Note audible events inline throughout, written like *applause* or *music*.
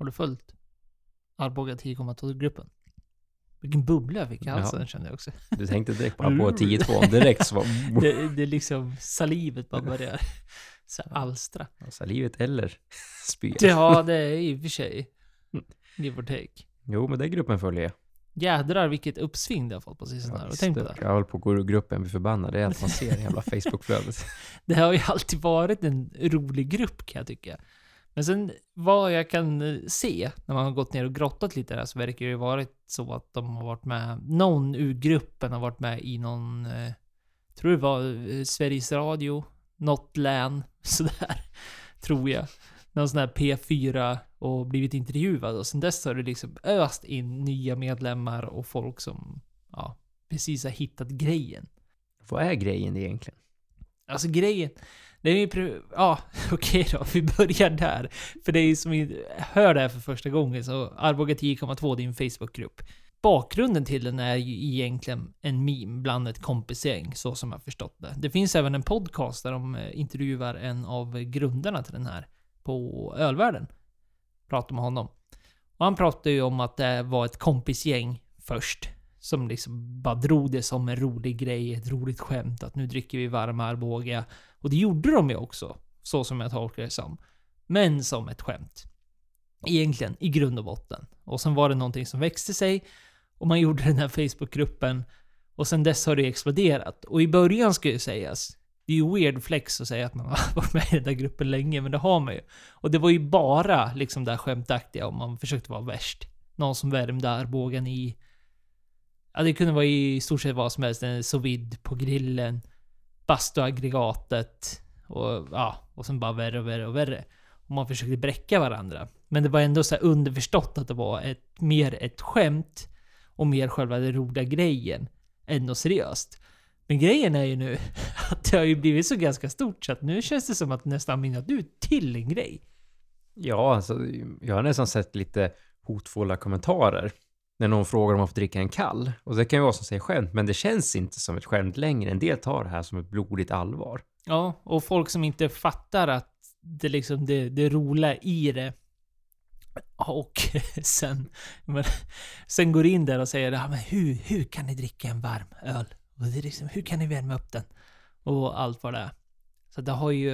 Har du följt Arboga 10,2-gruppen? Vilken bubbla jag fick i halsen Ja. kände jag också. Du tänkte direkt på *laughs* Arboga 10-2 direkt så var *laughs* Det, det är liksom salivet bara börjar så alstra. alltså, livet eller spya. Ja, *laughs* det är i och för sig. Mm. Give or take. Jo, men den gruppen följer jag. Jädrar vilket uppsving det har fått på sistone. Visst, tänkt på det? Jag håller på att gå ur gruppen, blir förbannad. Det är att man ser det jävla Facebook-flödet. Det har ju alltid varit en rolig grupp kan jag tycka. Men sen vad jag kan eh, se när man har gått ner och grottat lite där så verkar det ju varit så att de har varit med, någon ur gruppen har varit med i någon, eh, tror det var eh, Sveriges Radio, något län, *laughs* sådär, tror jag. Någon sån här P4 och blivit intervjuad och sen dess har det liksom öst in nya medlemmar och folk som, ja, precis har hittat grejen. Vad är grejen egentligen? Alltså grejen, det är ju... Ja, *laughs* okej då. Vi börjar där. För det är ju som vi hör det här för första gången, så Arboga 10,2 det är en Facebookgrupp. Bakgrunden till den är ju egentligen en meme bland ett kompisgäng, så som jag förstått det. Det finns även en podcast där de eh, intervjuar en av grundarna till den här på Ölvärlden. Pratar med honom. Och han pratar ju om att det var ett kompisgäng först. Som liksom bara drog det som en rolig grej, ett roligt skämt att nu dricker vi varm Arboga. Och det gjorde de ju också, så som jag tolkar det som. Men som ett skämt. Egentligen, i grund och botten. Och sen var det någonting som växte sig och man *laughs* gjorde den här Facebookgruppen och sen dess har det exploderat. Och i början ska ju sägas, det är ju weird flex att säga att man har *laughs* varit med i den där gruppen länge, men det har man ju. Och det var ju bara liksom det här skämtaktiga om man försökte vara värst. Någon som värmde armbågen i... Ja, det kunde vara i stort sett vad som helst. En sous vide på grillen, bastuaggregatet och ja, och sen bara värre och värre och värre. Och man försökte bräcka varandra. Men det var ändå så här underförstått att det var ett, mer ett skämt och mer själva den roliga grejen än något seriöst. Men grejen är ju nu *laughs* att det har ju blivit så ganska stort så att nu känns det som att det nästan minnat ut till en grej. Ja, alltså, jag har nästan sett lite hotfulla kommentarer när någon frågar om man får dricka en kall. Och det kan ju vara som säger skämt, men det känns inte som ett skämt längre. En del tar det här som ett blodigt allvar. Ja, och folk som inte fattar att det liksom det, det roliga i det och *laughs* sen, men, sen går in där och säger ja, men hur, hur kan ni dricka en varm öl? Och det är liksom, hur kan ni värma upp den? Och allt vad det är. Så det har ju,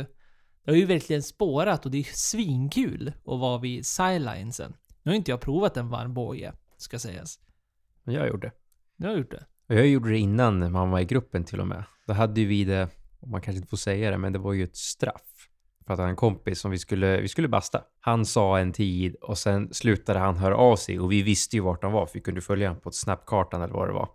det har ju verkligen spårat och det är svinkul att vara vid sidelinesen. Nu har inte jag provat en varm båge, ska sägas. Men jag gjorde. Jag har gjort det. Jag gjorde det innan man var i gruppen till och med. Då hade ju vi det, man kanske inte får säga det, men det var ju ett straff. För att en kompis som vi skulle, vi skulle basta. Han sa en tid och sen slutade han höra av sig och vi visste ju vart han var för vi kunde följa honom på ett snapkartan eller vad det var.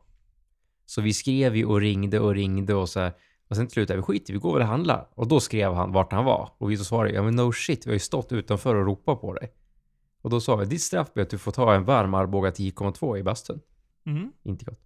Så vi skrev ju och ringde och ringde och så här. Och sen till slut, vi skiter vi går väl och handlar. Och då skrev han vart han var. Och vi så svarade, ja men no shit, vi har ju stått utanför och ropat på dig. Och då sa vi, ditt straff blir att du får ta en varm Arboga 10,2 i bastun. Mm. Inte gott.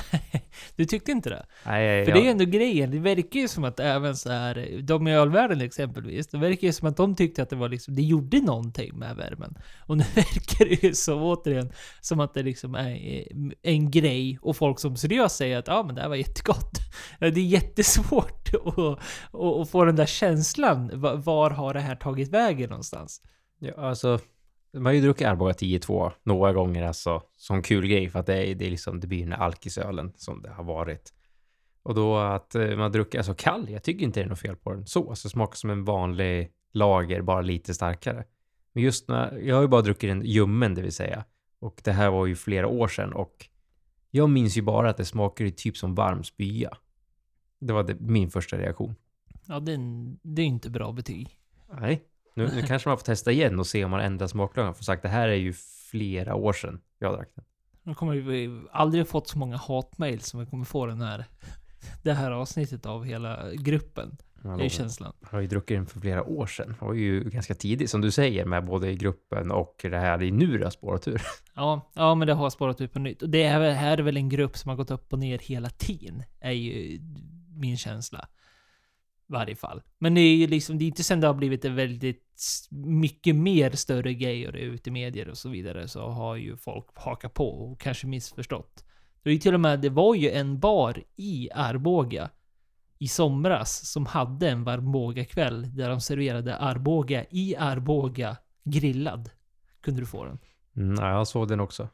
*laughs* du tyckte inte det? Nej, För ja. det är ändå grejen, det verkar ju som att även så här, de i ölvärlden exempelvis, det verkar ju som att de tyckte att det var liksom, det gjorde någonting med värmen. Och nu *laughs* verkar det ju så återigen, som att det liksom är en grej och folk som seriöst säger att ja men det här var jättegott. Det är jättesvårt *laughs* att, att, få den där känslan, Va- var har det här tagit vägen någonstans? Ja, alltså, man har ju druckit Arboga 10-2 några gånger alltså, som kul grej för att det är, det är liksom, det blir den alkisölen som det har varit. Och då att eh, man druckit, alltså kall, jag tycker inte det är något fel på den så, alltså smakar som en vanlig lager, bara lite starkare. Men just när, jag har ju bara druckit den ljummen, det vill säga. Och det här var ju flera år sedan och jag minns ju bara att det smakade typ som varm spya. Det var det, min första reaktion. Ja, det är, en- det är inte bra betyg. Nej. Nu, nu kanske man får testa igen och se om man ändrar smaklökarna. För sagt, det här är ju flera år sedan jag drack den. Nu kommer vi aldrig fått så många hatmail som vi kommer få den här, det här avsnittet av hela gruppen. Det är känslan. har ju druckit den för flera år sedan. Det var ju ganska tidigt, som du säger, med både i gruppen och det här. Det är nu det har spårat ur. Ja, ja, men det har spårat ut på nytt. Och det är, väl- här är väl en grupp som har gått upp och ner hela tiden, är ju min känsla. Varje fall. Men det är ju liksom, det är inte sen det har blivit en väldigt mycket mer större grej och det är ute i medier och så vidare, så har ju folk hakat på och kanske missförstått. Det var ju till och med, det var ju en bar i Arboga i somras som hade en Arboga-kväll där de serverade Arboga i Arboga grillad. kunde du få den. Mm, ja, jag såg den också.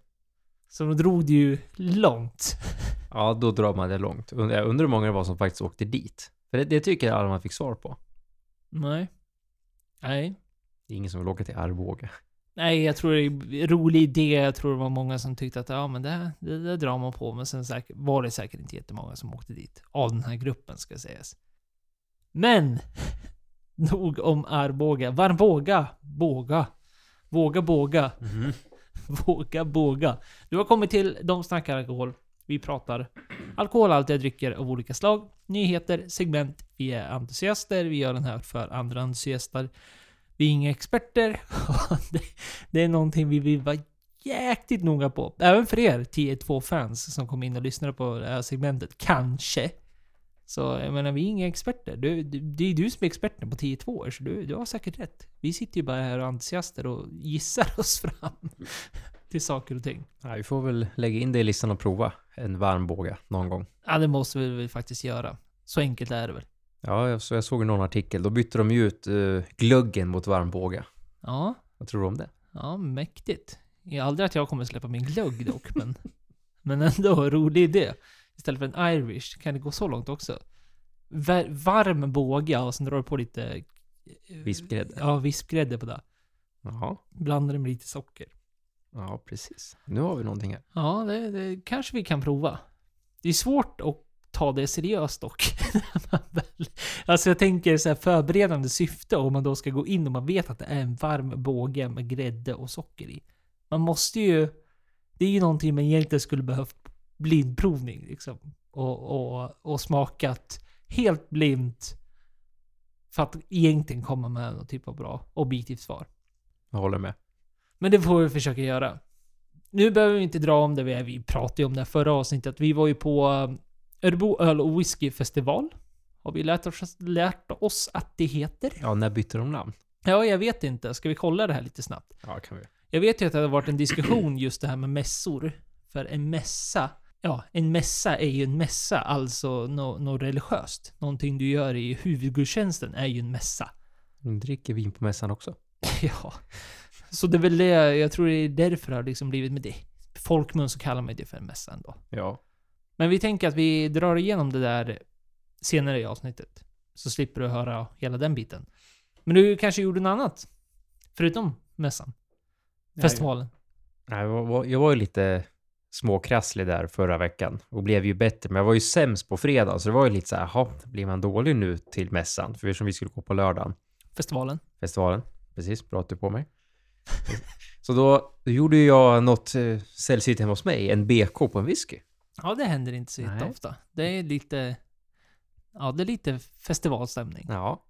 Så de drog det ju långt. Ja, då drar man det långt. Jag undrar hur många det var som faktiskt åkte dit. För det, det tycker jag aldrig man fick svar på. Nej. Nej. Det är ingen som vill åka till Arboga. Nej, jag tror det är en rolig idé. Jag tror det var många som tyckte att ja, men det, det, det drar man på. Men sen säkert, var det säkert inte jättemånga som åkte dit. Av den här gruppen ska sägas. Men! *laughs* Nog om Arboga. Varmbåga. Båga. Våga båga. *laughs* Våga båga. Du har kommit till De snackar alkohol. Vi pratar alkoholhaltiga drycker av olika slag. Nyheter, segment. Vi är entusiaster. Vi gör den här för andra entusiaster. Vi är inga experter. *laughs* det, det är någonting vi vill vara jäkligt noga på. Även för er 10-2-fans som kom in och lyssnade på det här segmentet. Kanske. Så jag menar, vi är inga experter. Du, du, det är du som är experten på 10-2 så du, du har säkert rätt. Vi sitter ju bara här och entusiaster och gissar oss fram till saker och ting. Ja, vi får väl lägga in det i listan och prova en varmbåga någon gång. Ja, det måste vi väl faktiskt göra. Så enkelt är det väl. Ja, jag, så jag såg någon artikel. Då bytte de ju ut uh, glöggen mot varmbåga. Ja, Vad tror du om det? ja, mäktigt. Jag aldrig att jag kommer släppa min glögg dock, men... *laughs* men ändå, rolig idé. Istället för en Irish, kan det gå så långt också? Var, varm båga och sen drar du på lite... eh, Vispgrädde. Ja, vispgrädde på det. Jaha. Blandar det med lite socker. Ja, precis. Nu har vi någonting här. Ja, det, det kanske vi kan prova. Det är svårt att ta det seriöst dock. *laughs* alltså jag tänker så här förberedande syfte om man då ska gå in och man vet att det är en varm båge med grädde och socker i. Man måste ju... Det är ju någonting man egentligen skulle behövt blindprovning liksom. Och, och, och smakat helt blint. För att egentligen komma med något typ av bra objektivt svar. Jag håller med. Men det får vi försöka göra. Nu behöver vi inte dra om det, vi- pratade ju om det här förra avsnittet. Vi var ju på eh, Örebro öl och whiskyfestival. Har vi lärt oss, lärt oss att det heter? Ja, när bytte de namn? Ja, jag vet inte. Ska vi kolla det här lite snabbt? Ja, kan vi. Jag vet ju att det har varit en diskussion just det här med mässor. För en mässa, ja, en mässa är ju en mässa, alltså något no religiöst. Någonting du gör i huvudgudstjänsten är ju en mässa. De dricker vin på mässan också. *laughs* Ja. Så det är väl det, jag tror det är därför det har liksom blivit med det. Folkmun så kallar man det för en mässa ändå. Ja. Men vi tänker att vi drar igenom det där senare i avsnittet. Så slipper du höra hela den biten. Men du kanske gjorde något annat? Förutom mässan? Festivalen? Nej, jag, var, jag var ju lite småkrasslig där förra veckan och blev ju bättre, men jag var ju sämst på fredag, så det var ju lite så här, jaha, blir man dålig nu till mässan? För som vi skulle gå på lördagen, Festivalen? festivalen. Precis, bra att du på mig. *laughs* så då, då gjorde ju jag något eh, sällsynt hemma hos mig, en BK på en whisky. Ja, det händer inte så Nej. ofta. Det är lite... Ja, det är lite festivalstämning. Ja.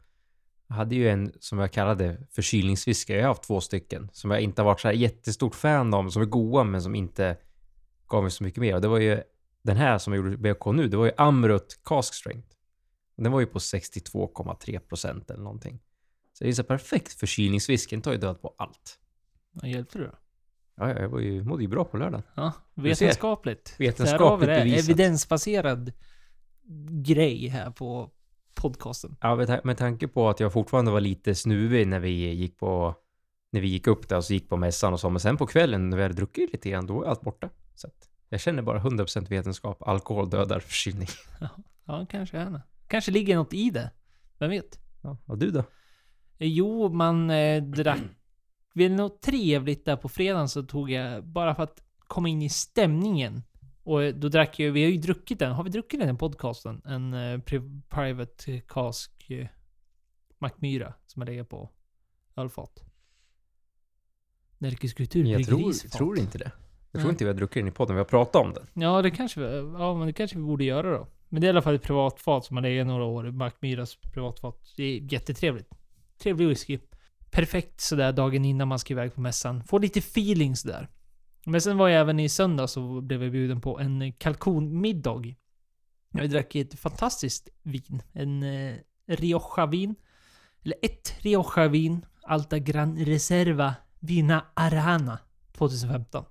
Jag hade ju en som jag kallade förkylningswhisky. Jag har haft två stycken som jag inte har varit så här jättestort fan av, som är goda men som inte gav mig så mycket mer. Och det var ju den här som jag gjorde BK nu, det var ju Amrut Cask Strength. Den var ju på 62,3 procent eller någonting. Så det är så perfekt förkylningswhisky, den tar ju död på allt. Hjälpte du då? Ja, ja, jag var ju, mådde ju bra på lördagen. Ja, vetenskapligt. Vetenskapligt det. bevisat. Evidensbaserad grej här på podcasten. Ja, med, med tanke på att jag fortfarande var lite snuvig när vi gick på när vi gick upp där och så gick på mässan och så, men sen på kvällen när vi hade druckit lite grann, då var allt borta. Så att jag känner bara 100% vetenskap. Alkohol dödar förkylning. *laughs* Ja, kanske gärna. Kanske ligger något i det. Vem vet? Ja, och du då? Jo, man eh, drack vid något trevligt där på fredagen så tog jag, bara för att komma in i stämningen. Och då drack jag, vi har ju druckit den, har vi druckit den podcasten? En eh, pri- Private Cask eh, Mackmyra som har legat på ölfat. Närkes Kultur Jag tror, tror inte det. Jag tror inte vi har druckit den i podden, vi har pratat om den. Ja, det kanske vi, ja, men det kanske vi borde göra då. Men det är i alla fall ett privatfat som har legat några år. Mackmyras privatfat. Det är jättetrevligt. Trevlig whisky. Perfekt sådär dagen innan man ska iväg på mässan. Få lite feeling sådär. Men sen var jag även i söndag så blev jag bjuden på en kalkonmiddag. Jag drack ett fantastiskt vin. En eh, Rioja-vin. Eller ett Rioja-vin. Alta Gran Reserva Vina Arana 2015.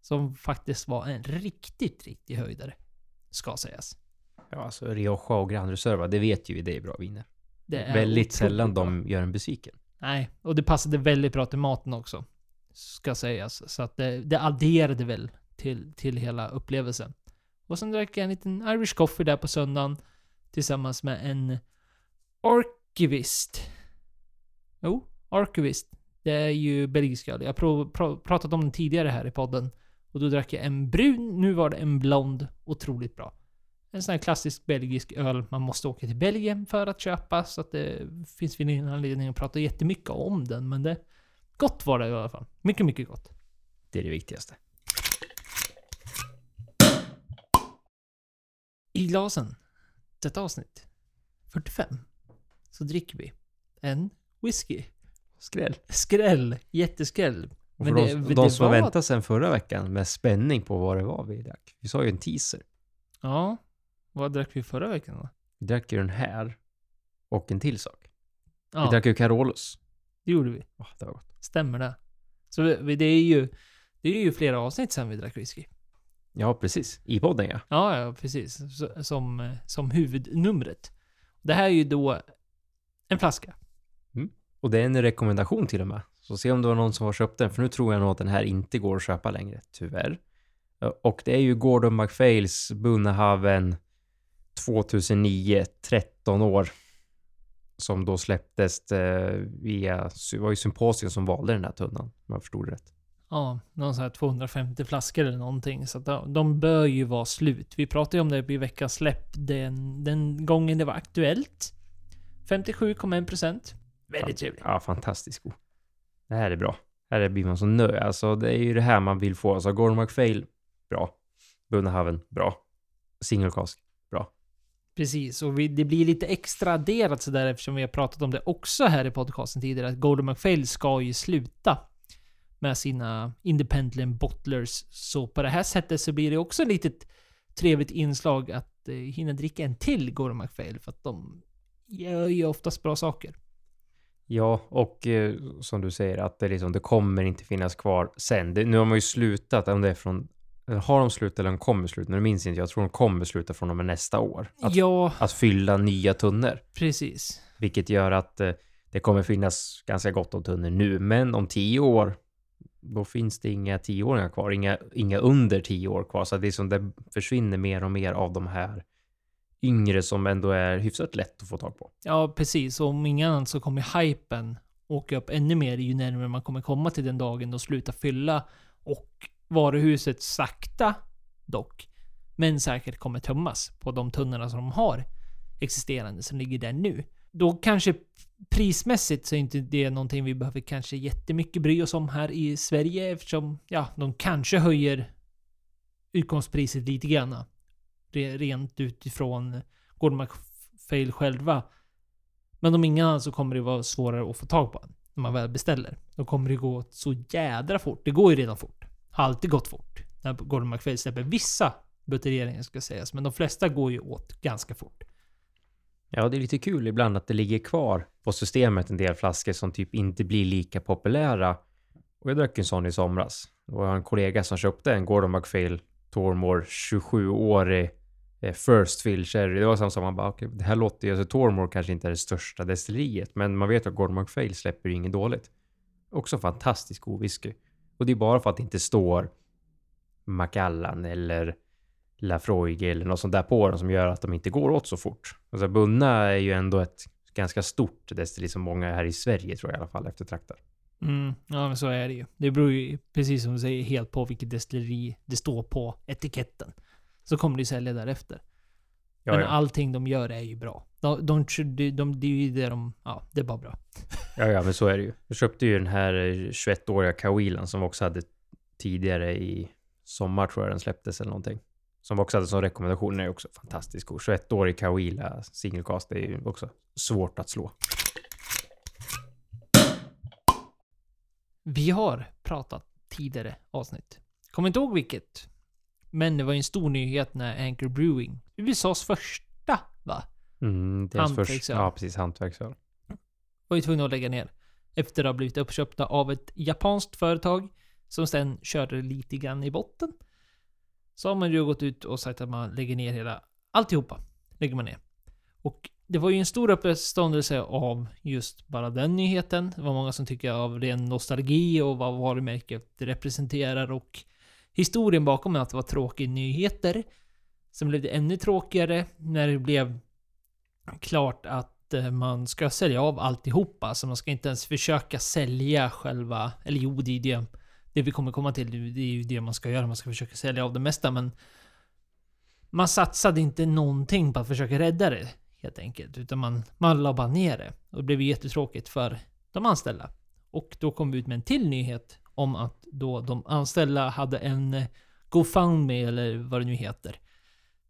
Som faktiskt var en riktigt, riktigt höjdare. Ska sägas. Ja, alltså Rioja och Grand Reserva, det vet ju vi, det är bra viner. Det är Väldigt sällan bra. de gör en besviken. Nej, och det passade väldigt bra till maten också. ska sägas. Så att det, det adderade väl till, till hela upplevelsen. Och sen drack jag en liten Irish coffee där på söndagen. Tillsammans med en Archivist. Jo, Archivist. Det är ju belgisk öl. Jag har pr pratat om den tidigare här i podden. Och då drack jag en brun, nu var det en blond. Otroligt bra. En sån här klassisk belgisk öl man måste åka till Belgien för att köpa. Så att det finns väl ingen anledning att prata jättemycket om den. Men det... Gott var det i alla fall. Mycket, mycket gott. Det är det viktigaste. I glasen, detta avsnitt, 45, så dricker vi en whisky. Skräll. Skräll. Jätteskräll. Och för Men de, de som var... väntat sen förra veckan med spänning på vad det var vi drack. Vi sa ju en teaser. Ja. Vad drack vi förra veckan då? Vi drack ju den här. Och en till sak. Ja. Vi drack ju Carolus. Det gjorde vi. Oh, det var gott. Stämmer det. Så vi, det är ju... Det är ju flera avsnitt sen vi drack whisky. Ja, precis. I podden ja. Ja, ja precis. Som, som huvudnumret. Det här är ju då en flaska. Mm. Och det är en rekommendation till och med. Så se om det var någon som har köpt den, för nu tror jag nog att den här inte går att köpa längre, tyvärr. Och det är ju Gordon MacPhails Bunnahaven 2009, 13 år. Som då släpptes eh, via, det var ju Symposium som valde den här tunnan, om jag förstod det rätt. Ja, någon sån här 250 flaskor eller någonting. Så att de bör ju vara slut. Vi pratade ju om det i veckans släpp den, den gången det var aktuellt. 57,1%. Väldigt trevligt. Ja, fantastiskt god. Det här är bra. Här blir man så nöjd. Alltså, det är ju det här man vill få. Alltså, Gordon MacPhail, bra. Bunnahaven, bra. Single cask. Precis, och vi, det blir lite extra adderat sådär eftersom vi har pratat om det också här i podcasten tidigare. Att Golden McPhail ska ju sluta med sina independent bottlers. Så på det här sättet så blir det också ett litet trevligt inslag att eh, hinna dricka en till Golden McPhail. För att de gör ju oftast bra saker. Ja, och eh, som du säger att det, liksom, det kommer inte finnas kvar sen. Det, nu har man ju slutat, om det är från har de slutat eller de kommer sluta? Nu minns inte jag. tror de kommer sluta från och med nästa år. Att, ja. att fylla nya tunnor. Precis. Vilket gör att eh, det kommer finnas ganska gott om tunnor nu. Men om tio år, då finns det inga tioåringar kvar. Inga, inga under tio år kvar. Så det, är som det försvinner mer och mer av de här yngre som ändå är hyfsat lätt att få tag på. Ja, precis. Och om inget annat så kommer hypen åka upp ännu mer ju närmare man kommer komma till den dagen då sluta fylla och varuhuset sakta dock, men säkert kommer tömmas på de tunnorna som de har existerande som ligger där nu. Då kanske prismässigt så är inte det någonting vi behöver kanske jättemycket bry oss om här i Sverige eftersom, ja, de kanske höjer utgångspriset lite grann. Rent utifrån Gordon McFail själva. Men om ingen annan så kommer det vara svårare att få tag på den. När man väl beställer. Då kommer det gå så jädra fort. Det går ju redan fort. Har alltid gått fort. När Gordon McFail släpper vissa buteljeringar ska sägas. Men de flesta går ju åt ganska fort. Ja, det är lite kul ibland att det ligger kvar på systemet en del flaskor som typ inte blir lika populära. Och jag drack en sån i somras. Det var en kollega som köpte en Gordon McPhail Tormore 27-årig eh, First Fill Cherry. Det var samma som man bara, okej, okay, det här låter ju, alltså Tormore kanske inte är det största destilleriet, men man vet att Gordon McPhail släpper ju inget dåligt. Också fantastiskt god whisky. Och det är bara för att det inte står Macallan eller Lafroig eller något sånt där på dem som gör att de inte går åt så fort. Alltså Bunna är ju ändå ett ganska stort destilleri som många här i Sverige tror jag i alla fall eftertraktar. Mm, ja men så är det ju. Det beror ju, precis som du säger, helt på vilket destilleri det står på etiketten. Så kommer det sälja därefter. Ja, men ja. allting de gör är ju bra. De, de, de, de, det är ju det de... Ja, det är bara bra. Ja, ja, men så är det ju. Jag köpte ju den här 21-åriga Kawilan som också hade tidigare i sommar tror jag den släpptes eller någonting. Som också hade som rekommendation. Den är också fantastisk god. 21-årig Kawila singelcast är ju också svårt att slå. Vi har pratat tidigare avsnitt. Kommer inte ihåg vilket. Men det var en stor nyhet när Anchor Brewing, USAs första? Mm, deras ja precis, hantverksöl. Var ju tvungna att lägga ner. Efter att ha blivit uppköpta av ett japanskt företag som sen körde lite grann i botten. Så har man ju gått ut och sagt att man lägger ner hela, alltihopa lägger man ner. Och det var ju en stor uppståndelse av just bara den nyheten. Det var många som tycker av ren nostalgi och vad varumärket representerar och historien bakom att det var tråkiga nyheter. Sen blev det ännu tråkigare när det blev klart att eh, man ska sälja av alltihopa. Så man ska inte ens försöka sälja själva... Eller jo, det är det, det vi kommer komma till. Det är ju det man ska göra. Man ska försöka sälja av det mesta, men... Man satsade inte någonting på att försöka rädda det, helt enkelt. Utan man, man la bara ner det. Och det blev jättetråkigt för de anställda. Och då kom vi ut med en till nyhet om att då de anställda hade en GoFundMe eller vad det nu heter.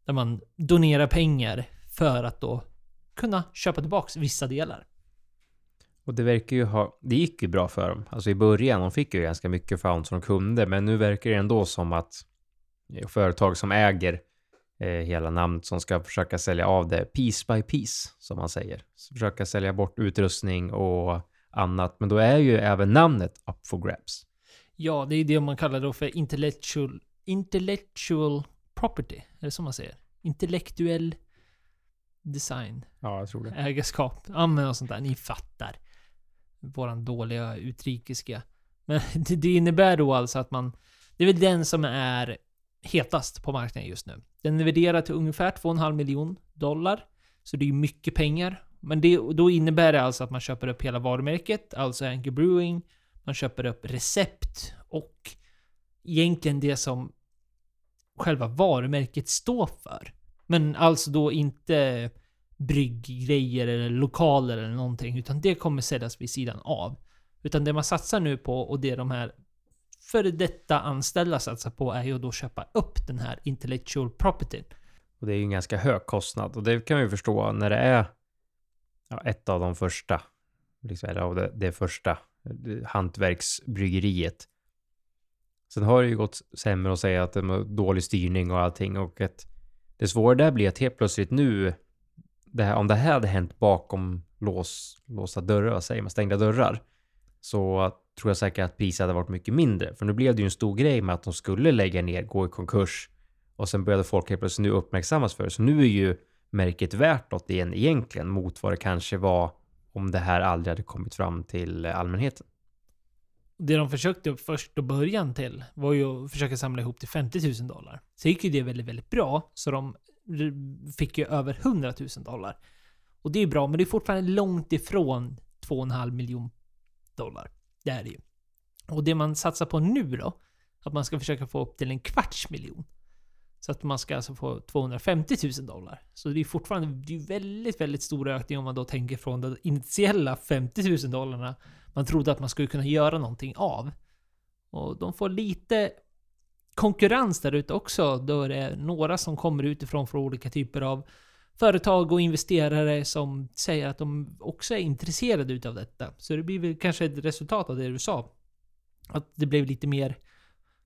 Där man donerar pengar för att då kunna köpa tillbaks vissa delar. Och det verkar ju ha... Det gick ju bra för dem. Alltså i början, de fick ju ganska mycket found som de kunde, men nu verkar det ändå som att företag som äger eh, hela namnet som ska försöka sälja av det piece by piece, som man säger. Så försöka sälja bort utrustning och annat, men då är ju även namnet up for grabs. Ja, det är det man kallar då för intellectual, intellectual property. Är det så man säger? Intellektuell design. Ja, jag tror det. Ägarskap. Ja, men och sånt där. Ni fattar. Våran dåliga utrikiska. Men *laughs* det, innebär då alltså att man... Det är väl den som är hetast på marknaden just nu. Den är värderad till ungefär 2,5 miljon dollar. Så det är mycket pengar. Men det, då innebär det alltså att man köper upp hela varumärket, alltså Anchor Brewing. Man köper upp recept och egentligen det som själva varumärket står för. Men alltså då inte brygggrejer eller lokaler eller någonting, utan det kommer säljas vid sidan av. Utan det man satsar nu på och det de här före detta anställda satsar på är ju att då köpa upp den här intellectual property. Och det är ju en ganska hög kostnad och det kan vi förstå när det är ja, ett av de första, liksom, eller av det, det första eh, hantverksbryggeriet. Sen har det ju gått sämre att säga att det är dålig styrning och allting och att det svåra där blir att helt plötsligt nu, det här, om det här hade hänt bakom lås, låsta dörrar, vad säger man, stängda dörrar, så tror jag säkert att priset hade varit mycket mindre. För nu blev det ju en stor grej med att de skulle lägga ner, gå i konkurs och sen började folk helt plötsligt nu uppmärksammas för det. Så nu är ju märket värt något igen egentligen mot vad det kanske var om det här aldrig hade kommit fram till allmänheten. Det de försökte först och början till var ju att försöka samla ihop till 50 000 dollar. Så gick ju det väldigt, väldigt bra. Så de fick ju över 100 000 dollar. Och det är bra, men det är fortfarande långt ifrån 2,5 miljon dollar. Det är det ju. Och det man satsar på nu då, att man ska försöka få upp till en kvarts miljon. Så att man ska alltså få 250 000 dollar. Så det är fortfarande det är väldigt, väldigt stor ökning om man då tänker från de initiella 50 000 dollarna man trodde att man skulle kunna göra någonting av. Och de får lite konkurrens där ute också, då det är några som kommer utifrån från olika typer av företag och investerare som säger att de också är intresserade utav detta. Så det blir väl kanske ett resultat av det du sa. Att det blev lite mer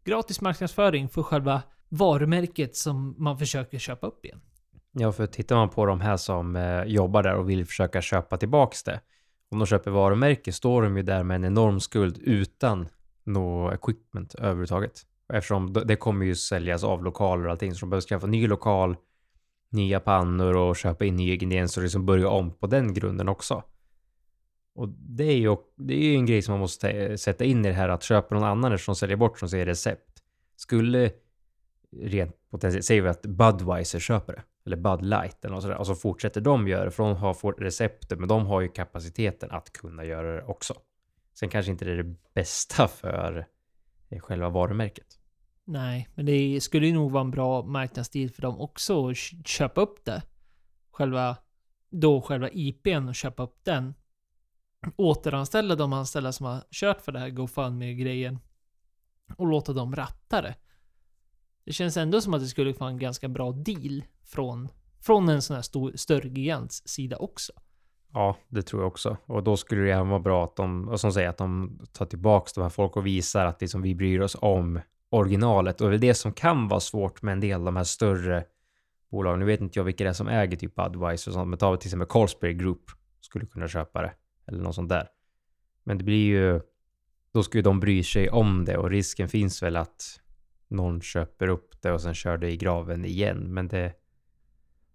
gratis marknadsföring för själva varumärket som man försöker köpa upp igen. Ja, för tittar man på de här som eh, jobbar där och vill försöka köpa tillbaks det. Om de köper varumärke står de ju där med en enorm skuld utan något equipment överhuvudtaget. Eftersom det kommer ju säljas av lokaler och allting, så de behöver skaffa ny lokal, nya pannor och köpa in nya ingredienser och liksom börja om på den grunden också. Och det är ju det är en grej som man måste eh, sätta in i det här att köpa någon annan som säljer bort som säger recept. Skulle rent potentiellt, säger vi att Budweiser köper det, eller Bud Light eller något sådär, och så fortsätter de göra det, för de har receptet, men de har ju kapaciteten att kunna göra det också. Sen kanske inte det är det bästa *laughs* för eh, själva varumärket. Nej, men det skulle ju nog vara en bra marknadsstil för dem också att köpa upp det. Själva, då själva IPn och köpa upp den. Återanställa de anställda som har kört för det här GoFundMe-grejen. Och låta dem ratta det. Det känns ändå som att det skulle vara en ganska bra deal från, från en sån här stor, större gigants sida också. Ja, det tror jag också. Och då skulle det även vara bra att de, och som säger, att de tar tillbaks de här folk och visar att liksom vi bryr oss om originalet. Och det är det som kan vara svårt med en del av de här större bolagen. Nu vet inte jag vilka det är som äger typ Advice och sånt, men ta till exempel Carlsberg Group skulle kunna köpa det. Eller något sånt där. Men det blir ju, då skulle de bry sig om det och risken finns väl att någon köper upp det och sen kör det i graven igen. Men det...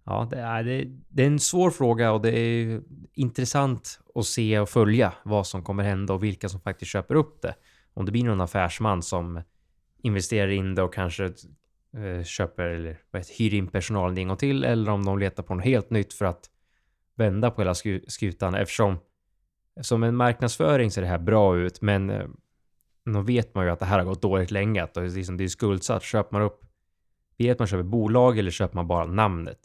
Ja, det är, det, det är en svår fråga och det är intressant att se och följa vad som kommer hända och vilka som faktiskt köper upp det. Om det blir någon affärsman som investerar in det och kanske eh, köper eller vet, hyr in personalen en gång till eller om de letar på något helt nytt för att vända på hela skutan eftersom som en marknadsföring ser det här bra ut men eh, då vet man ju att det här har gått dåligt länge. Att det, är liksom, det är skuldsatt. Köper man upp, vet man köper bolag eller köper man bara namnet?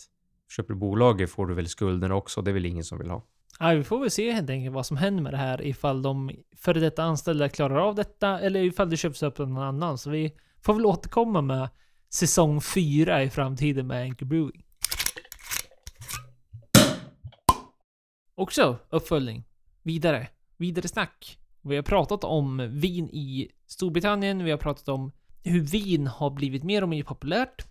Köper du bolaget får du väl skulden också. Det är väl ingen som vill ha. Ja, vi får väl se helt enkelt vad som händer med det här. Ifall de före detta anställda klarar av detta eller ifall det köps upp av någon annan. Så vi får väl återkomma med säsong 4 i framtiden med Anchor Brewing. Också uppföljning. Vidare. Vidare snack. Vi har pratat om vin i Storbritannien. Vi har pratat om hur vin har blivit mer och mer populärt.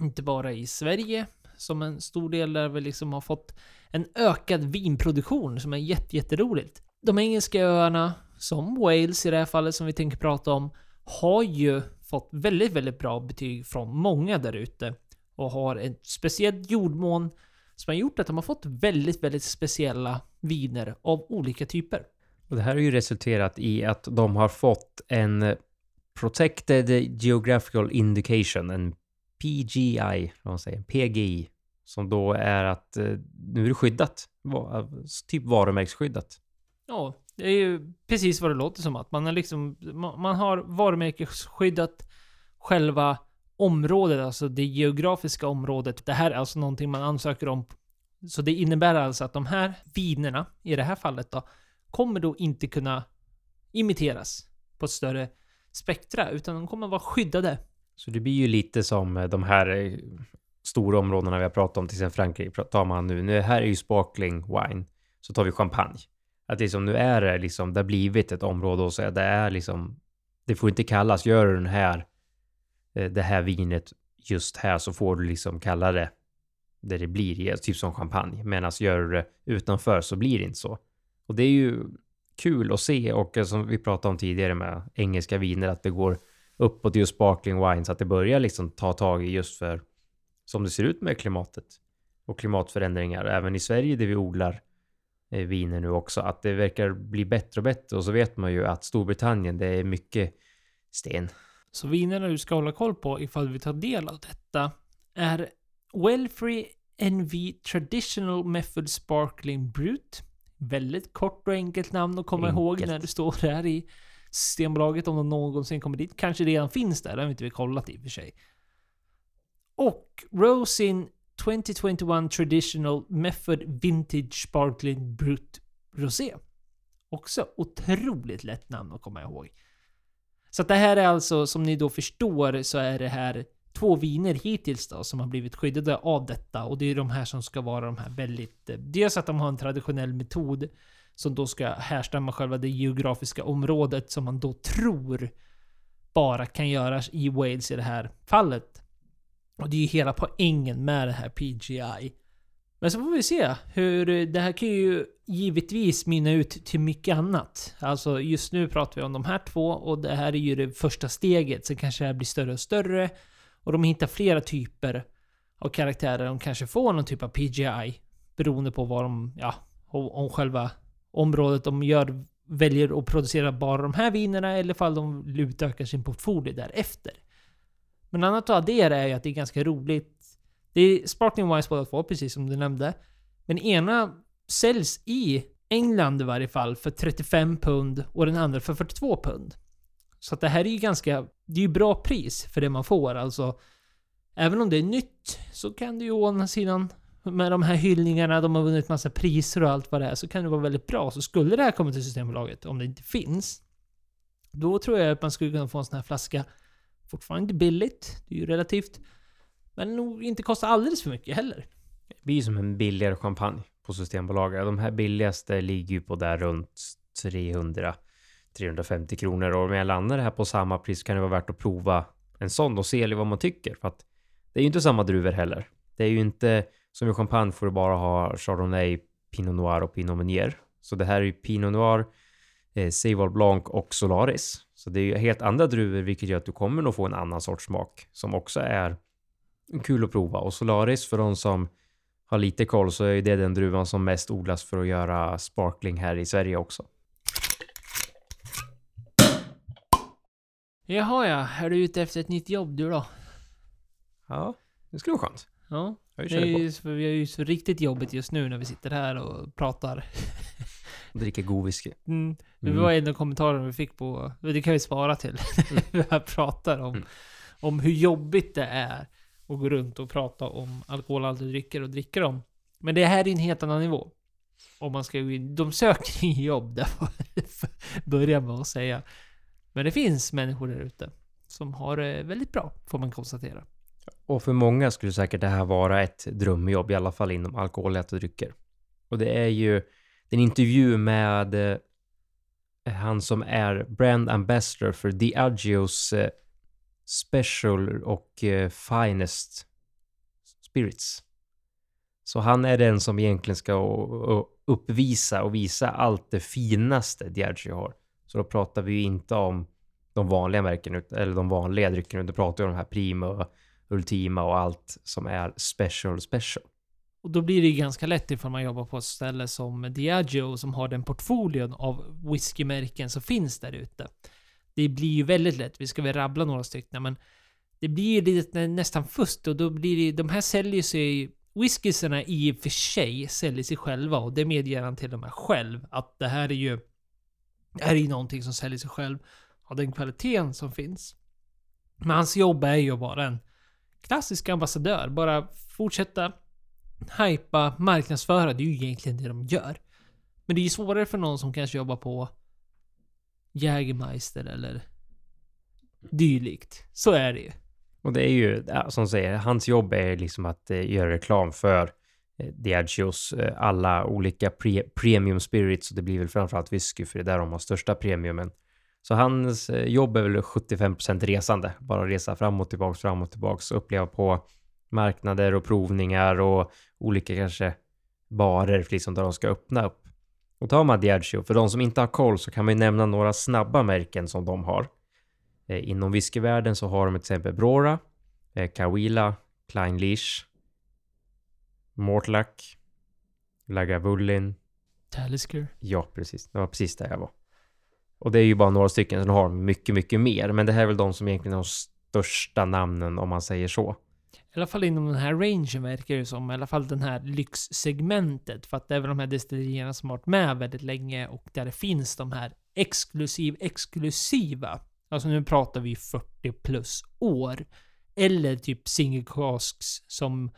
Inte bara i Sverige, som en stor del där vi liksom har fått en ökad vinproduktion som är jätte, jätteroligt. De engelska öarna, som Wales i det här fallet som vi tänker prata om, har ju fått väldigt, väldigt bra betyg från många där ute och har ett speciellt jordmån som har gjort att de har fått väldigt, väldigt speciella viner av olika typer. Och det här har ju resulterat i att de har fått en Protected Geographical Indication, en PGI, vad man säger, PGI, som då är att eh, nu är det skyddat, typ varumärkesskyddat. Ja, det är ju precis vad det låter som att man har liksom, man har varumärkesskyddat själva området, alltså det geografiska området. Det här är alltså någonting man ansöker om. Så det innebär alltså att de här vinerna, i det här fallet då, kommer då inte kunna imiteras på ett större spektra, utan de kommer vara skyddade. Så det blir ju lite som eh, de här eh, stora områdena vi har pratat om, till exempel Frankrike, tar man nu. Nu här är ju sparkling wine, så tar vi champagne. Att liksom nu är det liksom, det har blivit ett område och så det är liksom, det får inte kallas, gör du den här, eh, det här vinet just här så får du liksom kalla det där det blir, typ som champagne. Medan gör du det utanför så blir det inte så. Och det är ju kul att se och eh, som vi pratade om tidigare med engelska viner, att det går uppåt just sparkling wines, att det börjar liksom ta tag i just för som det ser ut med klimatet och klimatförändringar. Även i Sverige där vi odlar eh, viner nu också, att det verkar bli bättre och bättre. Och så vet man ju att Storbritannien, det är mycket sten. Så vinerna du ska hålla koll på ifall vi tar del av detta är Wellfree NV Traditional Method Sparkling Brut väldigt kort och enkelt namn att komma enkelt. ihåg när du står där i Systembolaget om de någonsin kommer dit. Kanske redan finns där, det har inte vi kollat i och för sig. Och Rosin 2021 Traditional Method Vintage Sparkling Brut Rosé. Också otroligt lätt namn att komma ihåg. Så att det här är alltså, som ni då förstår, så är det här två viner hittills då som har blivit skyddade av detta. Och det är de här som ska vara de här väldigt... Eh, dels att de har en traditionell metod som då ska härstamma själva det geografiska området som man då tror bara kan göras i Wales i det här fallet. Och det är ju hela poängen med det här PGI. Men så får vi se hur eh, det här kan ju givetvis mynna ut till mycket annat. Alltså just nu pratar vi om de här två och det här är ju det första steget. Sen kanske det här blir större och större. Och de hittar flera typer av karaktärer. De kanske får någon typ av PGI. Beroende på vad de, ja, om själva området de gör väljer att producera bara de här vinerna eller ifall de utökar sin portfolio därefter. Men annat att addera är ju att det är ganska roligt. Det är Sparkling Wines båda två, precis som du nämnde. Men ena säljs i England i varje fall för 35 pund och den andra för 42 pund. Så att det här är ju ganska... Det är ju bra pris för det man får. Alltså, även om det är nytt så kan det ju å andra sidan med de här hyllningarna, de har vunnit massa priser och allt vad det är, så kan det vara väldigt bra. Så skulle det här komma till Systembolaget, om det inte finns, då tror jag att man skulle kunna få en sån här flaska. Fortfarande inte billigt, det är ju relativt. Men nog inte kostar alldeles för mycket heller. Det blir som en billigare champagne på Systembolaget. De här billigaste ligger ju på där runt 300 350 kronor och om jag landar det här på samma pris kan det vara värt att prova en sån och se vad man tycker. För att det är ju inte samma druvor heller. Det är ju inte som i champagne får du bara ha Chardonnay, Pinot Noir och Pinot Meunier. Så det här är ju Pinot Noir, eh, Seival Blanc och Solaris. Så det är ju helt andra druvor vilket gör att du kommer nog få en annan sorts smak som också är kul att prova. Och Solaris för de som har lite koll så är ju det den druvan som mest odlas för att göra sparkling här i Sverige också. Jaha ja, är du ute efter ett nytt jobb du då? Ja, det skulle vara skönt. Ja. Jag Det är på. ju, så- vi har ju så riktigt jobbigt just nu när vi sitter här och pratar. *laughs* Dricker god whisky. Mm. Det Mm. var en av kommentarerna vi fick på, det kan vi spara till, *laughs* vi här pratar om, Mm. om hur jobbigt det är att gå runt och prata om alkoholhaltiga drycker och dricka dem. Men det här är en helt annan nivå. Om man ska gå in, de söker in jobb *laughs* där, börja med att säga. Men det finns människor där ute som har det väldigt bra, får man konstatera. Och för många skulle säkert det här vara ett drömjobb, i alla fall inom alkoholhaltiga drycker. Och det är ju en intervju med eh, han som är brand ambassador för Diageos eh, special och eh, finest spirits. Så han är den som egentligen ska uppvisa och visa allt det finaste Diageo har. Så då pratar vi ju inte om de vanliga märkena, eller de vanliga dryckerna, utan pratar vi om de här Prima, Ultima och allt som är special special. Och då blir det ju ganska lätt ifall man jobbar på ett ställe som Diageo som har den portföljen av whiskymärken som finns där ute. Det blir ju väldigt lätt, vi ska väl rabbla några stycken, men det blir ju lite nästan fusk och då blir det, de här säljer sig, whiskysarna i och för sig säljer sig själva och det medger han till och med själv att det här är ju, det här är ju någonting som säljer sig själv av den kvaliteten som finns. Men hans jobb är ju att vara en klassisk ambassadör, bara fortsätta hypa, marknadsföra, det är ju egentligen det de gör. Men det är ju svårare för någon som kanske jobbar på Jägermeister eller dylikt. Så är det ju. Och det är ju, som säger, hans jobb är liksom att eh, göra reklam för Eh, Diageos eh, alla olika pre premium spirits och det blir väl framförallt whisky för det är där de har största premiumen. Så hans eh, jobb är väl 75% resande, bara resa fram och tillbaks, fram och tillbaks, uppleva på marknader och provningar och olika kanske barer liksom där de ska öppna upp. Och tar man Diageo, för de som inte har koll så kan man ju nämna några snabba märken som de har. Inom whiskyvärlden så har de till exempel Brora, Kawila, Klein Leash, Mortlack, Lagavulin. Talisker. Ja, precis. Det var precis där jag var. Och det är ju bara några stycken, sen har de mycket, mycket mer. Men det här är väl de som egentligen har de största namnen om man säger så. I alla fall inom den här rangen verkar det som. I alla fall den här lyxsegmentet. För att det är väl de här destillerierna som har varit med väldigt länge och där det finns de här exklusiv, exklusiva. Alltså nu pratar vi 40 plus år. Eller typ single casks som...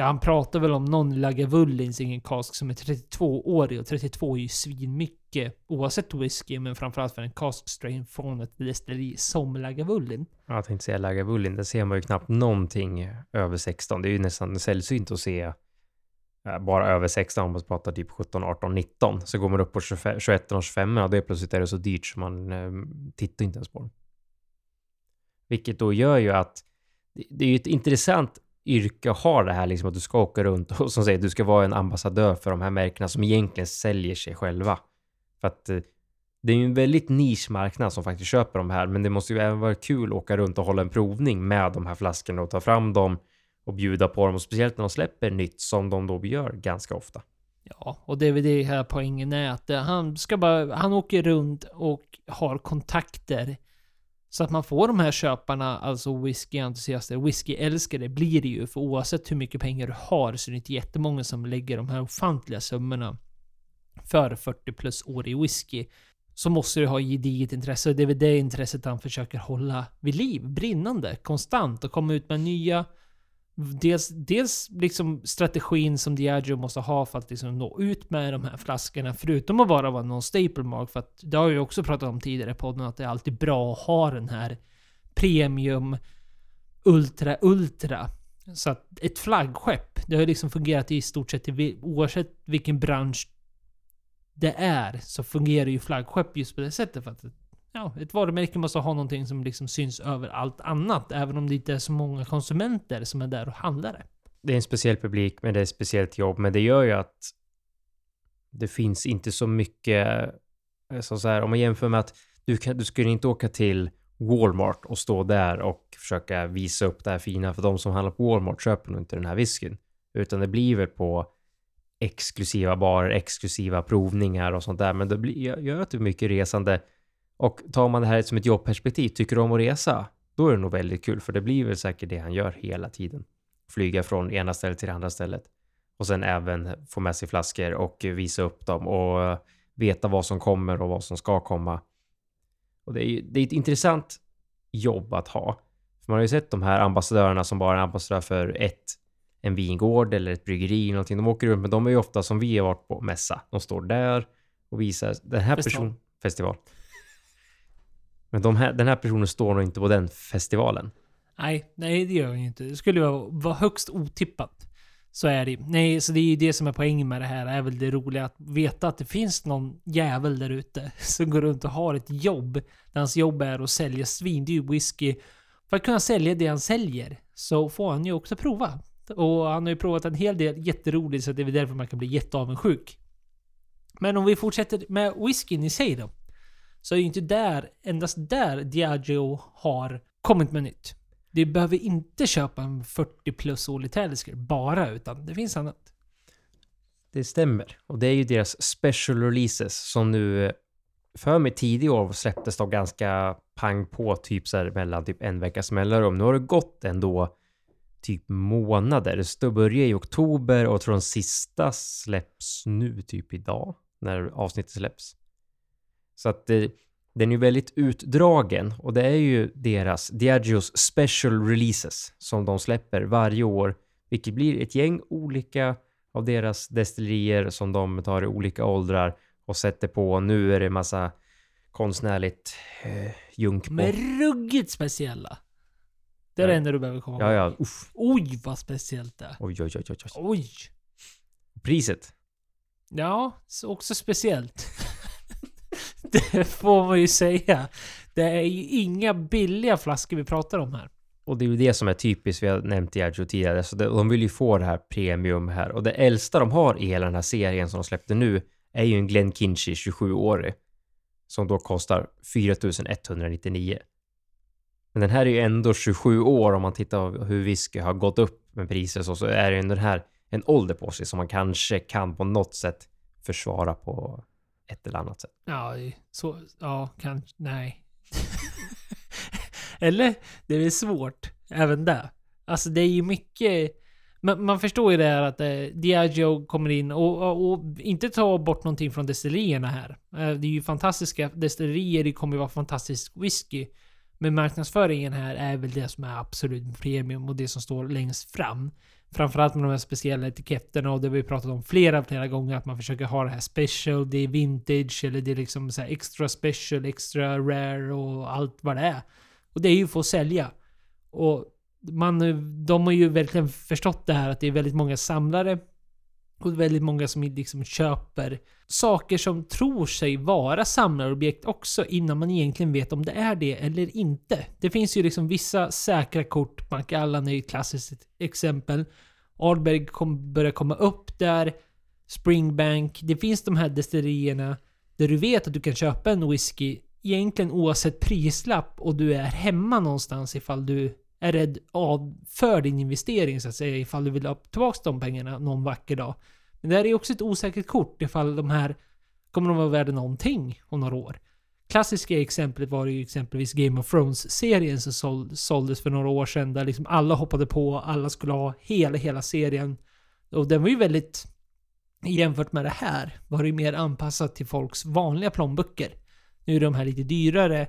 Ja, han pratar väl om någon Lagavulin single som är 32-årig och 32 är ju svinmycket oavsett whisky men framförallt för en cask strain från ett destilleri som Lagavulin. Ja, Jag tänkte säga Lagavulin, där ser man ju knappt någonting över 16. Det är ju nästan sällsynt att se eh, bara över 16 om man pratar typ 17, 18, 19. Så går man upp på 25, 21 och 25 och det plötsligt är det så dyrt så man eh, tittar inte ens på dem. Vilket då gör ju att det är ju ett intressant yrke har det här liksom att du ska åka runt och som säger du ska vara en ambassadör för de här märkena som egentligen säljer sig själva. För att eh, det är ju en väldigt nisch marknad som faktiskt köper de här, men det måste ju även vara kul att åka runt och hålla en provning med de här flaskorna och ta fram dem och bjuda på dem, och speciellt när de släpper nytt som de då gör ganska ofta. Ja, och det är väl det här poängen är att eh, han ska bara, han åker runt och har kontakter. Så att man får de här köparna, alltså whiskyentusiaster, whiskyälskare blir det ju. För oavsett hur mycket pengar du har så är det inte jättemånga som lägger de här ofantliga summorna för 40 plus år i whisky. Så måste du ha gediget intresse och det är väl det intresset han försöker hålla vid liv, brinnande, konstant och komma ut med nya Dels, dels liksom strategin som Diageo måste ha för att liksom nå ut med de här flaskorna, förutom att bara vara någon staple mark, för att det har vi också pratat om tidigare i podden, att det är alltid bra att ha den här premium ultra ultra. Så att ett flaggskepp, det har liksom fungerat i stort sett oavsett vilken bransch det är, så fungerar ju flaggskepp just på det sättet för att ja, ett varumärke måste ha någonting som liksom syns över allt annat, även om det inte är så många konsumenter som är där och handlar det. Det är en speciell publik, men det är ett speciellt jobb, men det gör ju att det finns inte så mycket, eh, så så här, om man jämför med att du, kan, du skulle inte åka till Walmart och stå där och försöka visa upp det här fina, för de som handlar på Walmart köper nog inte den här whiskyn. Utan det blir väl på exklusiva barer, exklusiva provningar och sånt där. Men det blir, gör att det är mycket resande. Och tar man det här som ett jobbperspektiv, tycker du om att resa? Då är det nog väldigt kul, för det blir väl säkert det han gör hela tiden. Flyga från ena stället till det andra stället. Och sen även få med sig flaskor och visa upp dem och veta vad som kommer och vad som ska komma. Och det är, ju, det är ett intressant jobb att ha. För man har ju sett de här ambassadörerna som bara är ambassadör för ett, en vingård eller ett bryggeri någonting. De åker runt, men de är ju ofta som vi har varit på mässa. De står där och visar den här personen... Festival. Men de här, den här personen står nog inte på den festivalen. Nej, nej det gör han ju inte. Det skulle vara, vara högst otippat. Så är det Nej, så det är ju det som är poängen med det här. är väl det roliga att veta att det finns någon jävel där ute *laughs* som går runt och har ett jobb. Där hans jobb är att sälja svindyr whisky. För att kunna sälja det han säljer så får han ju också prova. Och han har ju provat en hel del jätteroligt så det är väl därför man kan bli jätteavundsjuk. Men om vi fortsätter med whiskyn i sig då. Så är ju inte där, endast där Diageo har kommit med nytt. Du behöver inte köpa en 40 plus årlig Talisker bara, utan det finns annat. Det stämmer. Och det är ju deras special releases som nu eh, för mig tidigare år släpptes de ganska pang på typ så här mellan typ en veckas mellanrum. Nu har det gått ändå typ månader. Det börjar i oktober och jag tror den sista släpps nu typ idag när avsnittet släpps. Så att det, den är ju väldigt utdragen och det är ju deras Diageos special releases som de släpper varje år, vilket blir ett gäng olika av deras destillerier som de tar i olika åldrar och sätter på. Nu är det massa konstnärligt eh, junk på. Men ruggigt speciella. Det är det Ja. enda du behöver komma Ja, ja, uff. Oj, vad speciellt det är. Oj, oj, oj, oj, oj. Priset. Ja, så också speciellt. *laughs* det får man ju säga. Det är ju inga billiga flaskor vi pratar om här. Och det är ju det som är typiskt, vi har nämnt Diageo tidigare, så de vill ju få det här premium här. Och det äldsta de har i hela den här serien som de släppte nu är ju en Glenkinchy 27-årig. Som då kostar 4199. Men den här är ju ändå 27 år om man tittar på hur whisky har gått upp med priser så, så är det ju den här en ålder på sig som man kanske kan på något sätt försvara på ett eller annat sätt. Ja, så... Ja, kanske... Nej. *laughs* Eller? Det är svårt. Även där. Alltså det är ju mycket... Man, man förstår ju det här att eh, Diageo kommer in och, och, och inte ta bort någonting från destillerierna här. Eh, det är ju fantastiska destillerier, det kommer ju vara fantastisk whisky. Men marknadsföringen här är väl det som är absolut premium och det som står längst fram. Framförallt med de här speciella etiketterna och det har vi pratat om flera, flera gånger att man försöker ha det här special, det är vintage eller det är liksom så här extra special, extra rare och allt vad det är. Och det är ju för att sälja. Och man, de har ju verkligen förstått det här att det är väldigt många samlare och väldigt många som liksom köper saker som tror sig vara samlarobjekt också innan man egentligen vet om det är det eller inte. Det finns ju liksom vissa säkra kort, Allan är ju ett klassiskt exempel. Ardberg kom, börjar komma upp där. Springbank. Det finns de här destillerierna där du vet att du kan köpa en whisky egentligen oavsett prislapp och du är hemma någonstans ifall du är rädd av för din investering så att säga ifall du vill ha tillbaka de pengarna någon vacker dag. Men det här är också ett osäkert kort ifall de här kommer de vara värda någonting om några år. Klassiska exemplet var ju exempelvis Game of Thrones-serien som såld, såldes för några år sedan där liksom alla hoppade på, alla skulle ha hela, hela serien. Och den var ju väldigt, jämfört med det här, var det ju mer anpassat till folks vanliga plånböcker. Nu är de här lite dyrare,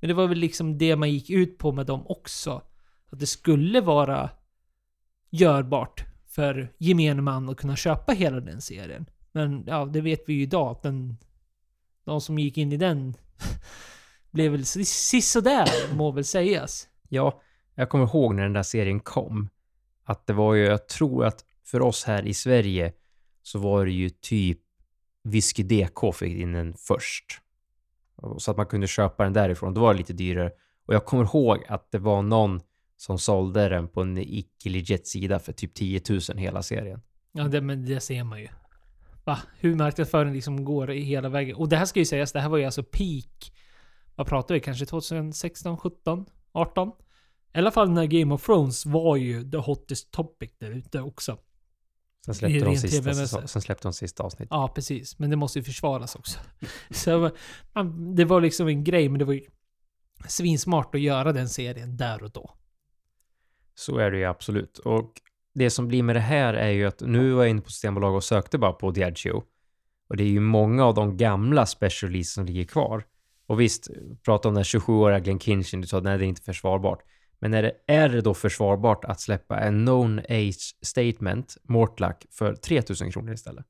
men det var väl liksom det man gick ut på med dem också. Att det skulle vara görbart för gemene man att kunna köpa hela den serien. Men ja, det vet vi ju idag att den... De som gick in i den *laughs* blev väl sisådär, må väl sägas. Ja, jag kommer ihåg när den där serien kom. Att det var ju, jag tror att för oss här i Sverige så var det ju typ Whisky DK fick in den först. Så att man kunde köpa den därifrån. Då var det lite dyrare. Och jag kommer ihåg att det var någon som sålde den på en icke-legit sida för typ 10 000 hela serien. Ja, det, men det ser man ju. Va? Hur marknadsföringen liksom går i hela vägen. Och det här ska ju sägas, det här var ju alltså peak. Vad pratar vi? Kanske 2016, 17, 18? I alla fall när Game of Thrones var ju the hottest topic där ute också. Sen släppte, de sista, säsong- sen släppte de sista avsnitt. Ja, precis. Men det måste ju försvaras också. *laughs* Så man, det var liksom en grej, men det var ju svinsmart att göra den serien där och då. Så är det ju absolut. Och det som blir med det här är ju att nu var jag inne på Systembolaget och sökte bara på Diageo. Och det är ju många av de gamla special releases som ligger kvar. Och visst, prata om den 27-åriga Glenn Kinchin, du sa att nej, det är inte försvarbart. Men är det, är det då försvarbart att släppa en known age statement, Mortlack, för 3000 kronor istället?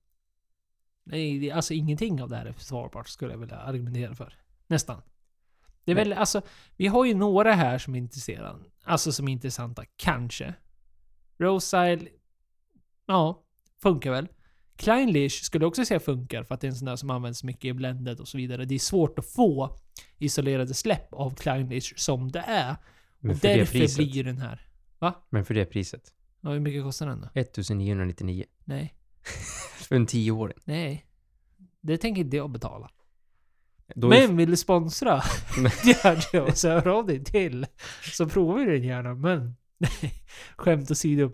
Nej, det- alltså ingenting av det här är försvarbart skulle jag vilja argumentera för. Nästan. Det är väl, alltså, vi har ju några här som är intresserade. Alltså som är intressanta, kanske. Rosile, ja, funkar väl. Kleinlich skulle jag också säga funkar för att det är en sån där som används mycket i blended och så vidare. Det är svårt att få isolerade släpp av Kleinlich som det är. Men och därför priset. blir den här. Men för det priset. Ja, hur mycket kostar den då? 1999. Nej. *laughs* För en tioåring. Nej. Det tänker inte jag betala. Då Men vill du sponsra? *laughs* Det och så hör av dig till. Så provar vi den gärna. Men *laughs* skämt åsido.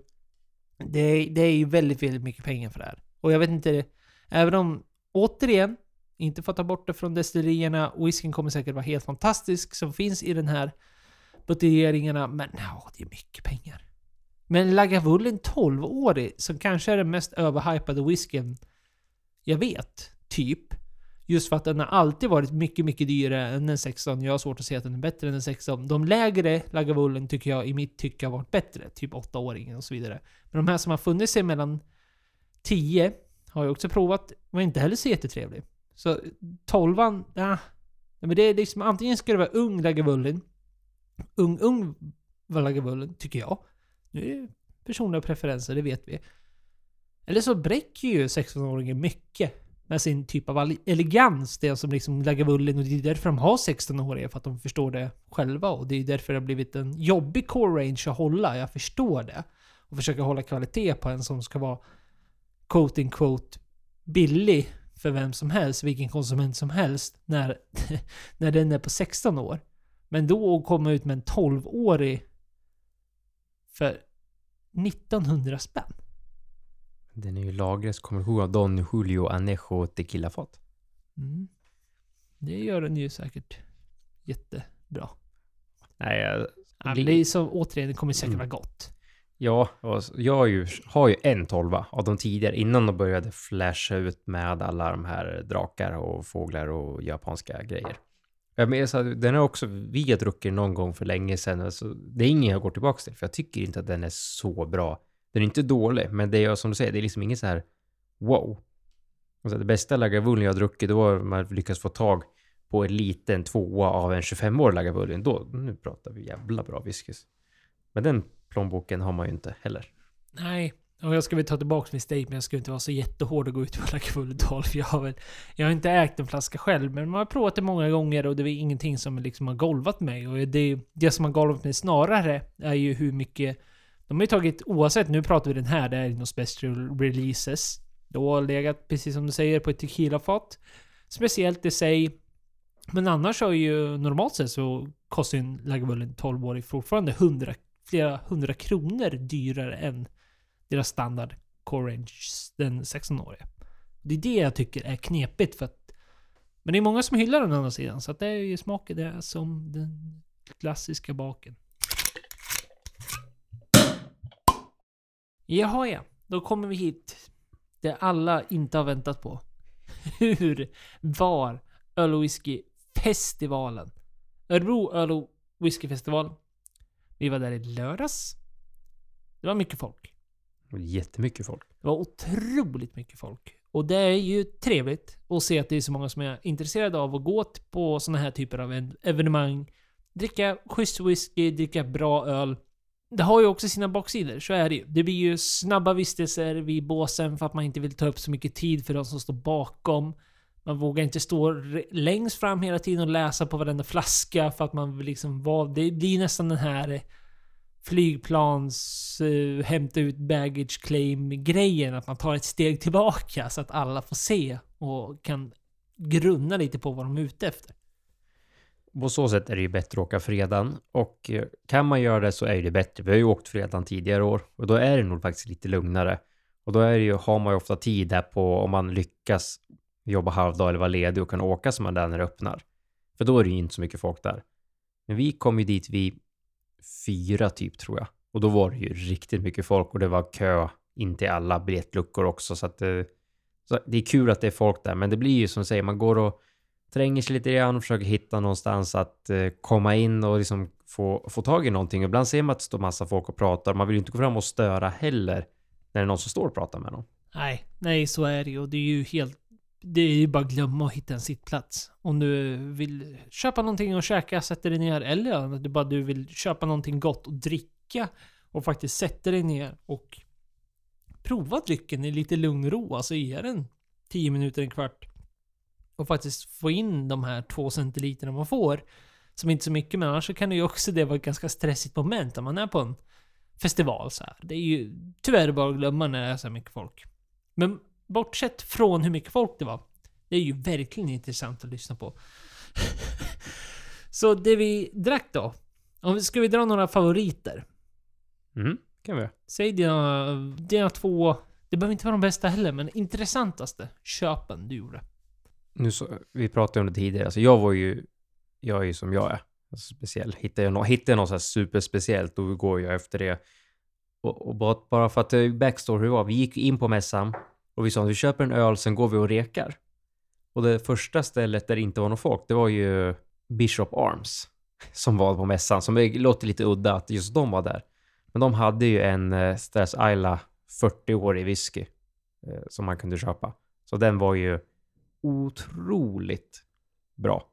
Det är, det är ju väldigt, väldigt mycket pengar för det här. Och jag vet inte, även om, återigen, inte för att ta bort det från destillerierna, whiskyn kommer säkert vara helt fantastisk som finns i den här buteljeringarna, men ja, det är mycket pengar. Men Lagavulin 12-årig, som kanske är den mest överhypade whiskyn jag vet, typ. Just för att den har alltid varit mycket, mycket dyrare än en 16. Jag har svårt att se att den är bättre än en 16. De lägre Lagavulin tycker jag i mitt tycke har varit bättre. Typ 8-åringen och så vidare. Men de här som har funnits sig mellan 10 har jag också provat. Var inte heller så jättetrevlig. Så 12an, ja. Men det är liksom antingen ska det vara ung Lagavulin. Ung, ung Lagavulin, tycker jag. Nu är det personliga preferenser, det vet vi. Eller så bräcker ju 16-åringen mycket med sin typ av elegans, det som liksom Lagavulin och det är därför de har 16-åringar, för att de förstår det själva. Och det är därför det har blivit en jobbig core range att hålla, jag förstår det. Och försöka hålla kvalitet på en som ska vara quote in quote billig för vem som helst, vilken konsument som helst, när, *laughs* när den är på 16 år. Men då att komma ut med en 12-årig för 1900 spänn. Den är ju du ihåg, av Don Julio Anejo Tequila-fat. Mm. Det gör den ju säkert jättebra. Nej, jag, Ja, Det- är så, återigen, det kommer säkert Mm. vara gott. ja, jag har ju, har ju en tolva av de tidigare, innan de började flasha ut med alla de här drakar och fåglar och japanska grejer. Jag menar, så den har också vi har druckit någon gång för länge sedan. Alltså, det är ingen jag går tillbaka till, för jag tycker inte att den är så bra. Den är inte dålig, men det är som du säger, det är liksom inget så här wow. Alltså, det bästa Lagavulin jag har druckit, då har man lyckats få tag på en liten tvåa av en 25-årig Lagavulin. Då, nu pratar vi jävla bra whiskys. Men den plånboken har man ju inte heller. Nej, och jag ska väl ta tillbaka min statement. Jag ska inte vara så jättehård och gå ut på Lagavulin för Jag har väl... Jag har inte ägt en flaska själv, men man har provat det många gånger och det är ingenting som liksom har golvat mig. Och det, det som har golvat mig snarare är ju hur mycket... De har ju tagit, oavsett, nu pratar vi den här, det är några special releases. Då har legat, precis som du säger, på ett tequilafat. Speciellt i sig. Men annars har ju normalt sett så kostar ju en Lagavulin 12-årig fortfarande 100, flera hundra kronor dyrare än deras standard Corange, den 16-åriga. Det är det jag tycker är knepigt för att... Men det är många som hyllar den andra sidan, så att det är ju smaken det är som den klassiska baken. Jaha ja, då kommer vi hit. Det alla inte har väntat på. *laughs* Hur var Öl och Whisky-festivalen? Örebro Öl och Whisky-festival. Vi var där i lördags. Det var mycket folk. Jättemycket folk. Det var otroligt mycket folk. Och det är ju trevligt att se att det är så många som är intresserade av att gå på såna här typer av en- evenemang. Dricka schysst whisky, dricka bra öl. Det har ju också sina baksidor, så är det ju. Det blir ju snabba vistelser vid båsen för att man inte vill ta upp så mycket tid för de som står bakom. Man vågar inte stå längst fram hela tiden och läsa på varenda flaska för att man vill liksom vara... Det blir nästan den här flygplans uh, hämta ut baggage claim grejen. Att man tar ett steg tillbaka så att alla får se och kan grunna lite på vad de är ute efter. På så sätt är det ju bättre att åka fredagen och eh, kan man göra det så är det bättre. Vi har ju åkt fredagen tidigare år och då är det nog faktiskt lite lugnare. Och då är det ju, har man ju ofta tid där på om man lyckas jobba halvdag eller vara ledig och kan åka som man där när det öppnar. För då är det ju inte så mycket folk där. Men vi kom ju dit vid fyra typ tror jag. Och då var det ju riktigt mycket folk och det var kö in till alla biljettluckor också. Så att det, så det är kul att det är folk där. Men det blir ju som du säger, man går och tränger sig lite grann och försöker hitta någonstans att eh, komma in och liksom få, få tag i någonting. Ibland ser man att det står massa folk och pratar. Man vill ju inte gå fram och störa heller när det är någon som står och pratar med någon. Nej, nej så är det ju. Och det är ju helt... Det är ju bara att glömma att hitta en sittplats. Om du vill köpa någonting och käka, sätter dig ner. Eller om du bara du vill köpa någonting gott och dricka. Och faktiskt sätter dig ner och prova drycken i lite lugn och ro. Alltså ge den 10 minuter, en kvart. Och faktiskt få in de här två centiliterna man får. Som inte är så mycket, men annars så kan det ju också det vara ett ganska stressigt moment om man är på en festival så här. Det är ju tyvärr bara att glömma när det är så här mycket folk. Men bortsett från hur mycket folk det var. Det är ju verkligen intressant att lyssna på. *laughs* så det vi drack då. Om vi, ska vi dra några favoriter? Mm, kan vi. Säg dina, dina två... Det behöver inte vara de bästa heller, men intressantaste köpen du gjorde. Nu så, vi pratade om det tidigare, alltså jag var ju, jag är ju som jag är. Alltså speciell. Hittar jag, no, hittar jag något så här superspeciellt, då går jag efter det. Och, och bara, bara för att eh, backstory hur det var, vi gick in på mässan och vi sa att vi köper en öl, sen går vi och rekar. Och det första stället där det inte var någon folk, det var ju Bishop Arms. *laughs* Som var på mässan, som låter lite udda att just de var där. Men de hade ju en eh, Stress Isla 40-årig whisky eh, som man kunde köpa. Så den var ju otroligt bra.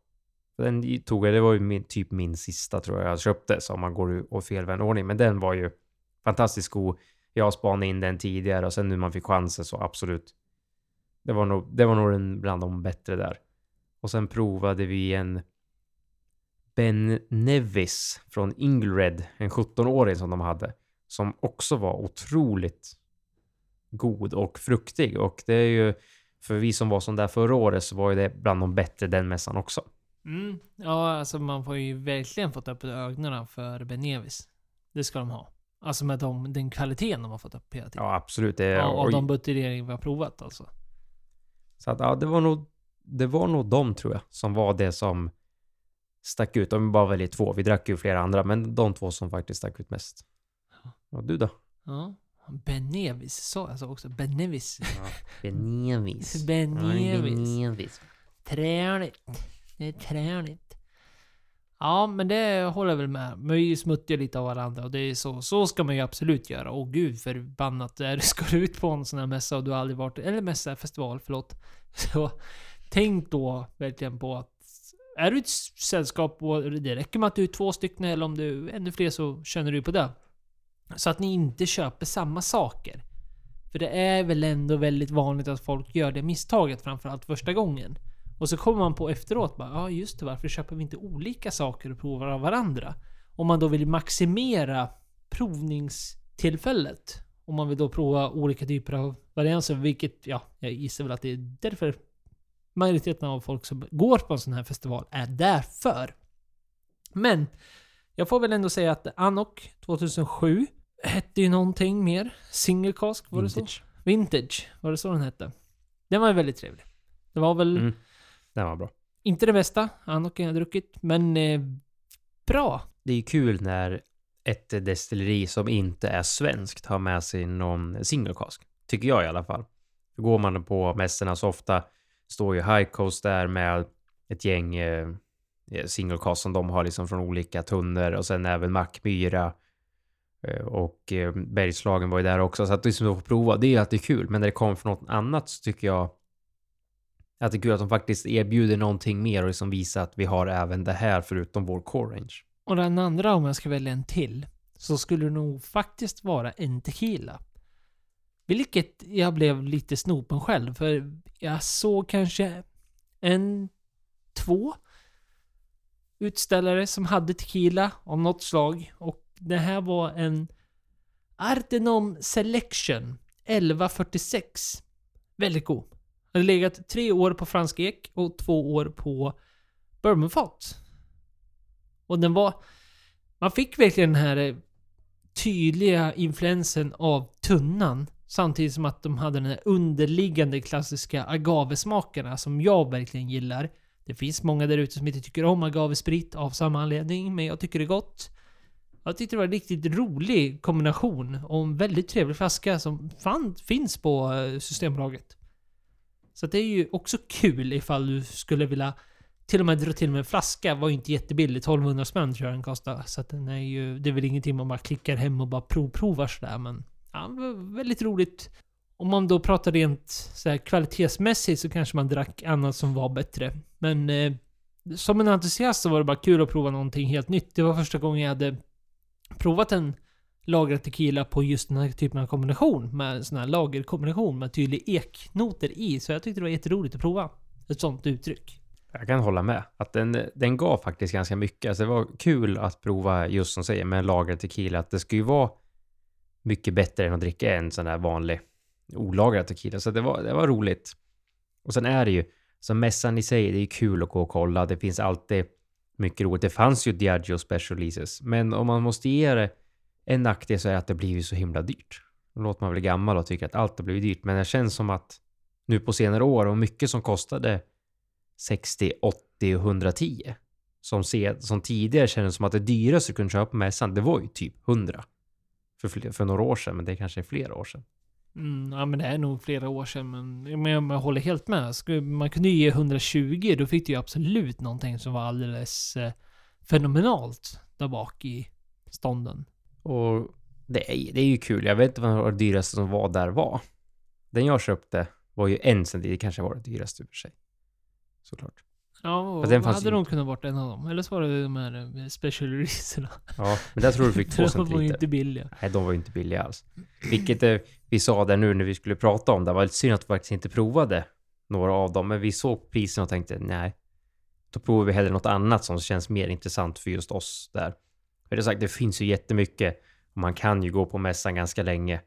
Den tog jag, det var ju min, typ min sista tror jag jag köpte, så om man går och felvänd ordning. Men den var ju fantastiskt god. Jag spanade in den tidigare och sen nu man fick chansen så absolut. Det var nog, det var nog en bland de bättre där. Och sen provade vi en Ben Nevis från Inglered, en 17-åring som de hade. Som också var otroligt god och fruktig. Och det är ju, för vi som var som där förra året så var ju det bland de bättre den mässan också. Mm. Ja, alltså man får ju verkligen fått upp ögonen för Benevis. Det ska de ha. Alltså med de, den kvaliteten de har fått upp hela tiden. Ja, absolut. Det, Ja, och och- de buteljeringar vi har provat alltså. Så att, ja, det var nog, det var nog de tror jag som var det som stack ut. Om vi bara väljer två. Vi drack ju flera andra, men de två som faktiskt stack ut mest. Och du då? Ja. Benevis sa jag så också. Benevis. Benevis. *laughs* Benevis. Träligt. Det är träligt. Ja, men det håller jag väl med. Men vi smuttar lite av varandra och det är så. Så ska man ju absolut göra. Åh gud förbannat. Där ska du ut på en sån här mässa och du har aldrig varit... Eller mässa, festival, förlåt. *laughs* Så tänk då verkligen på att är du ett sällskap och det räcker med att du är två stycken eller om du är ännu fler så känner du på det. Så att ni inte köper samma saker. För det är väl ändå väldigt vanligt att folk gör det misstaget framförallt första gången. Och så kommer man på efteråt bara, ja just det, varför köper vi inte olika saker och provar av varandra? Om man då vill maximera provningstillfället. Om man vill då prova olika typer av varianser, vilket, ja, jag gissar väl att det är därför majoriteten av folk som går på en sån här festival är därför. Men, jag får väl ändå säga att Anok 2007 hette ju någonting mer. Single cask, var det så? Vintage. Vintage, var det så den hette? Den var ju väldigt trevlig. Det var väl Mm. Den var bra. inte det bästa Anok jag har druckit, men eh, bra. Det är kul när ett destilleri som inte är svenskt har med sig någon single cask. Tycker jag i alla fall. Går man på mässorna så ofta står ju High Coast där med ett gäng eh, Eh, single cast som de har liksom från olika tunnor och sen även Mackmyra eh, och eh, Bergslagen var ju där också. Så att liksom att få prova, det är ju alltid kul. Men när det kommer från något annat så tycker jag att det är kul att de faktiskt erbjuder någonting mer och liksom visar att vi har även det här förutom vår core range. Och den andra, om jag ska välja en till, så skulle det nog faktiskt vara en tequila. Vilket jag blev lite snopen själv, för jag såg kanske en, två utställare som hade tequila av något slag. Och det här var en Artenom Selection 1146. Väldigt god. Hade legat tre år på fransk ek och två år på bourbonfat. Och den var... Man fick verkligen den här eh, tydliga influensen av tunnan Samtidigt som att de hade den här underliggande klassiska agavesmakerna som jag verkligen gillar. Det finns många där ute som inte tycker om agavesprit av samma anledning, men jag tycker det är gott. Jag tyckte det var en riktigt rolig kombination och en väldigt trevlig flaska som fan finns på eh, Systembolaget. Så att det är ju också kul ifall du skulle vilja till och med dra till med en flaska. var ju inte jättebillig. 1200 spänn tror jag den kostade. Så att den är ju... Det är väl ingenting man bara klickar hem och bara provprovar sådär men... Ja, väldigt roligt. Om man då pratar rent så här, kvalitetsmässigt så kanske man drack annat som var bättre. Men eh, som en entusiast så var det bara kul att prova någonting helt nytt. Det var första gången jag hade provat en lagrad tequila på just den här typen av kombination. Med en sån här lagerkombination med tydlig eknoter i. Så jag tyckte det var jätteroligt att prova ett sånt uttryck. Jag kan hålla med. Att den, den gav faktiskt ganska mycket. Alltså det var kul att prova just som säger med en lagrad tequila. Att det ska ju vara mycket bättre än att dricka en sån där vanlig olagrad tequila. Så det var, det var roligt. Och sen är det ju, så mässan i sig, det är kul att gå och kolla. Det finns alltid mycket roligt. Det fanns ju Diageo Special Releases. Men om man måste ge det en nackdel så är det att det blir ju så himla dyrt. Då låter man väl gammal och tycker att allt har blivit dyrt. Men det känns som att nu på senare år och mycket som kostade 60, 80 och 110. Som, se, som tidigare kändes som att det dyraste du kunde köpa på mässan, det var ju typ 100. För, för några år sedan, men det kanske är flera år sedan. Mm, ja men det är nog flera år sedan men, men jag, jag håller helt med. Man kunde ju ge 120, då fick du ju absolut någonting som var alldeles eh, fenomenalt där bak i stånden. Och det är, det är ju kul. Jag vet inte vad det dyraste som var där var. Den jag köpte var ju en cent, det kanske var det dyraste i för sig. Såklart. Ja, och den hade nog kunnat varit en av dem. Eller så var det de här eh, special releaserna. Ja, men där tror du fick *laughs* två centiliter. De var ju inte billiga. Nej, de var ju inte billiga alls. Vilket eh, vi sa där nu när vi skulle prata om det. Det var lite synd att vi faktiskt inte provade några av dem. Men vi såg priserna och tänkte nej. Då provar vi hellre något annat som känns mer intressant för just oss där. För det sagt, det finns ju jättemycket. Och man kan ju gå på mässan ganska länge.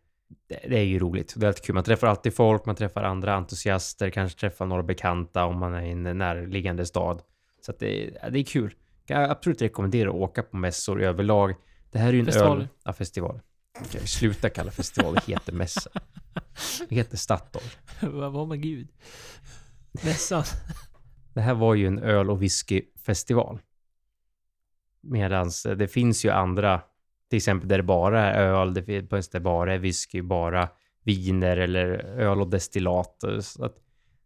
Det, det är ju roligt. Det är alltid kul. Man träffar alltid folk, man träffar andra entusiaster, kanske träffar några bekanta om man är i en närliggande stad. Så att det, det är kul. Jag kan absolut rekommendera att åka på mässor överlag. Det här är ju en festival. öl... Ja, festival. Okay, sluta kalla festival, det heter mässa. Det heter Statoil. Vad var med gud? Mässan. Det här var ju en öl och whiskyfestival. Medan det finns ju andra, till exempel där det bara är öl, det finns det bara är whisky, bara viner eller öl och destillat. Så att,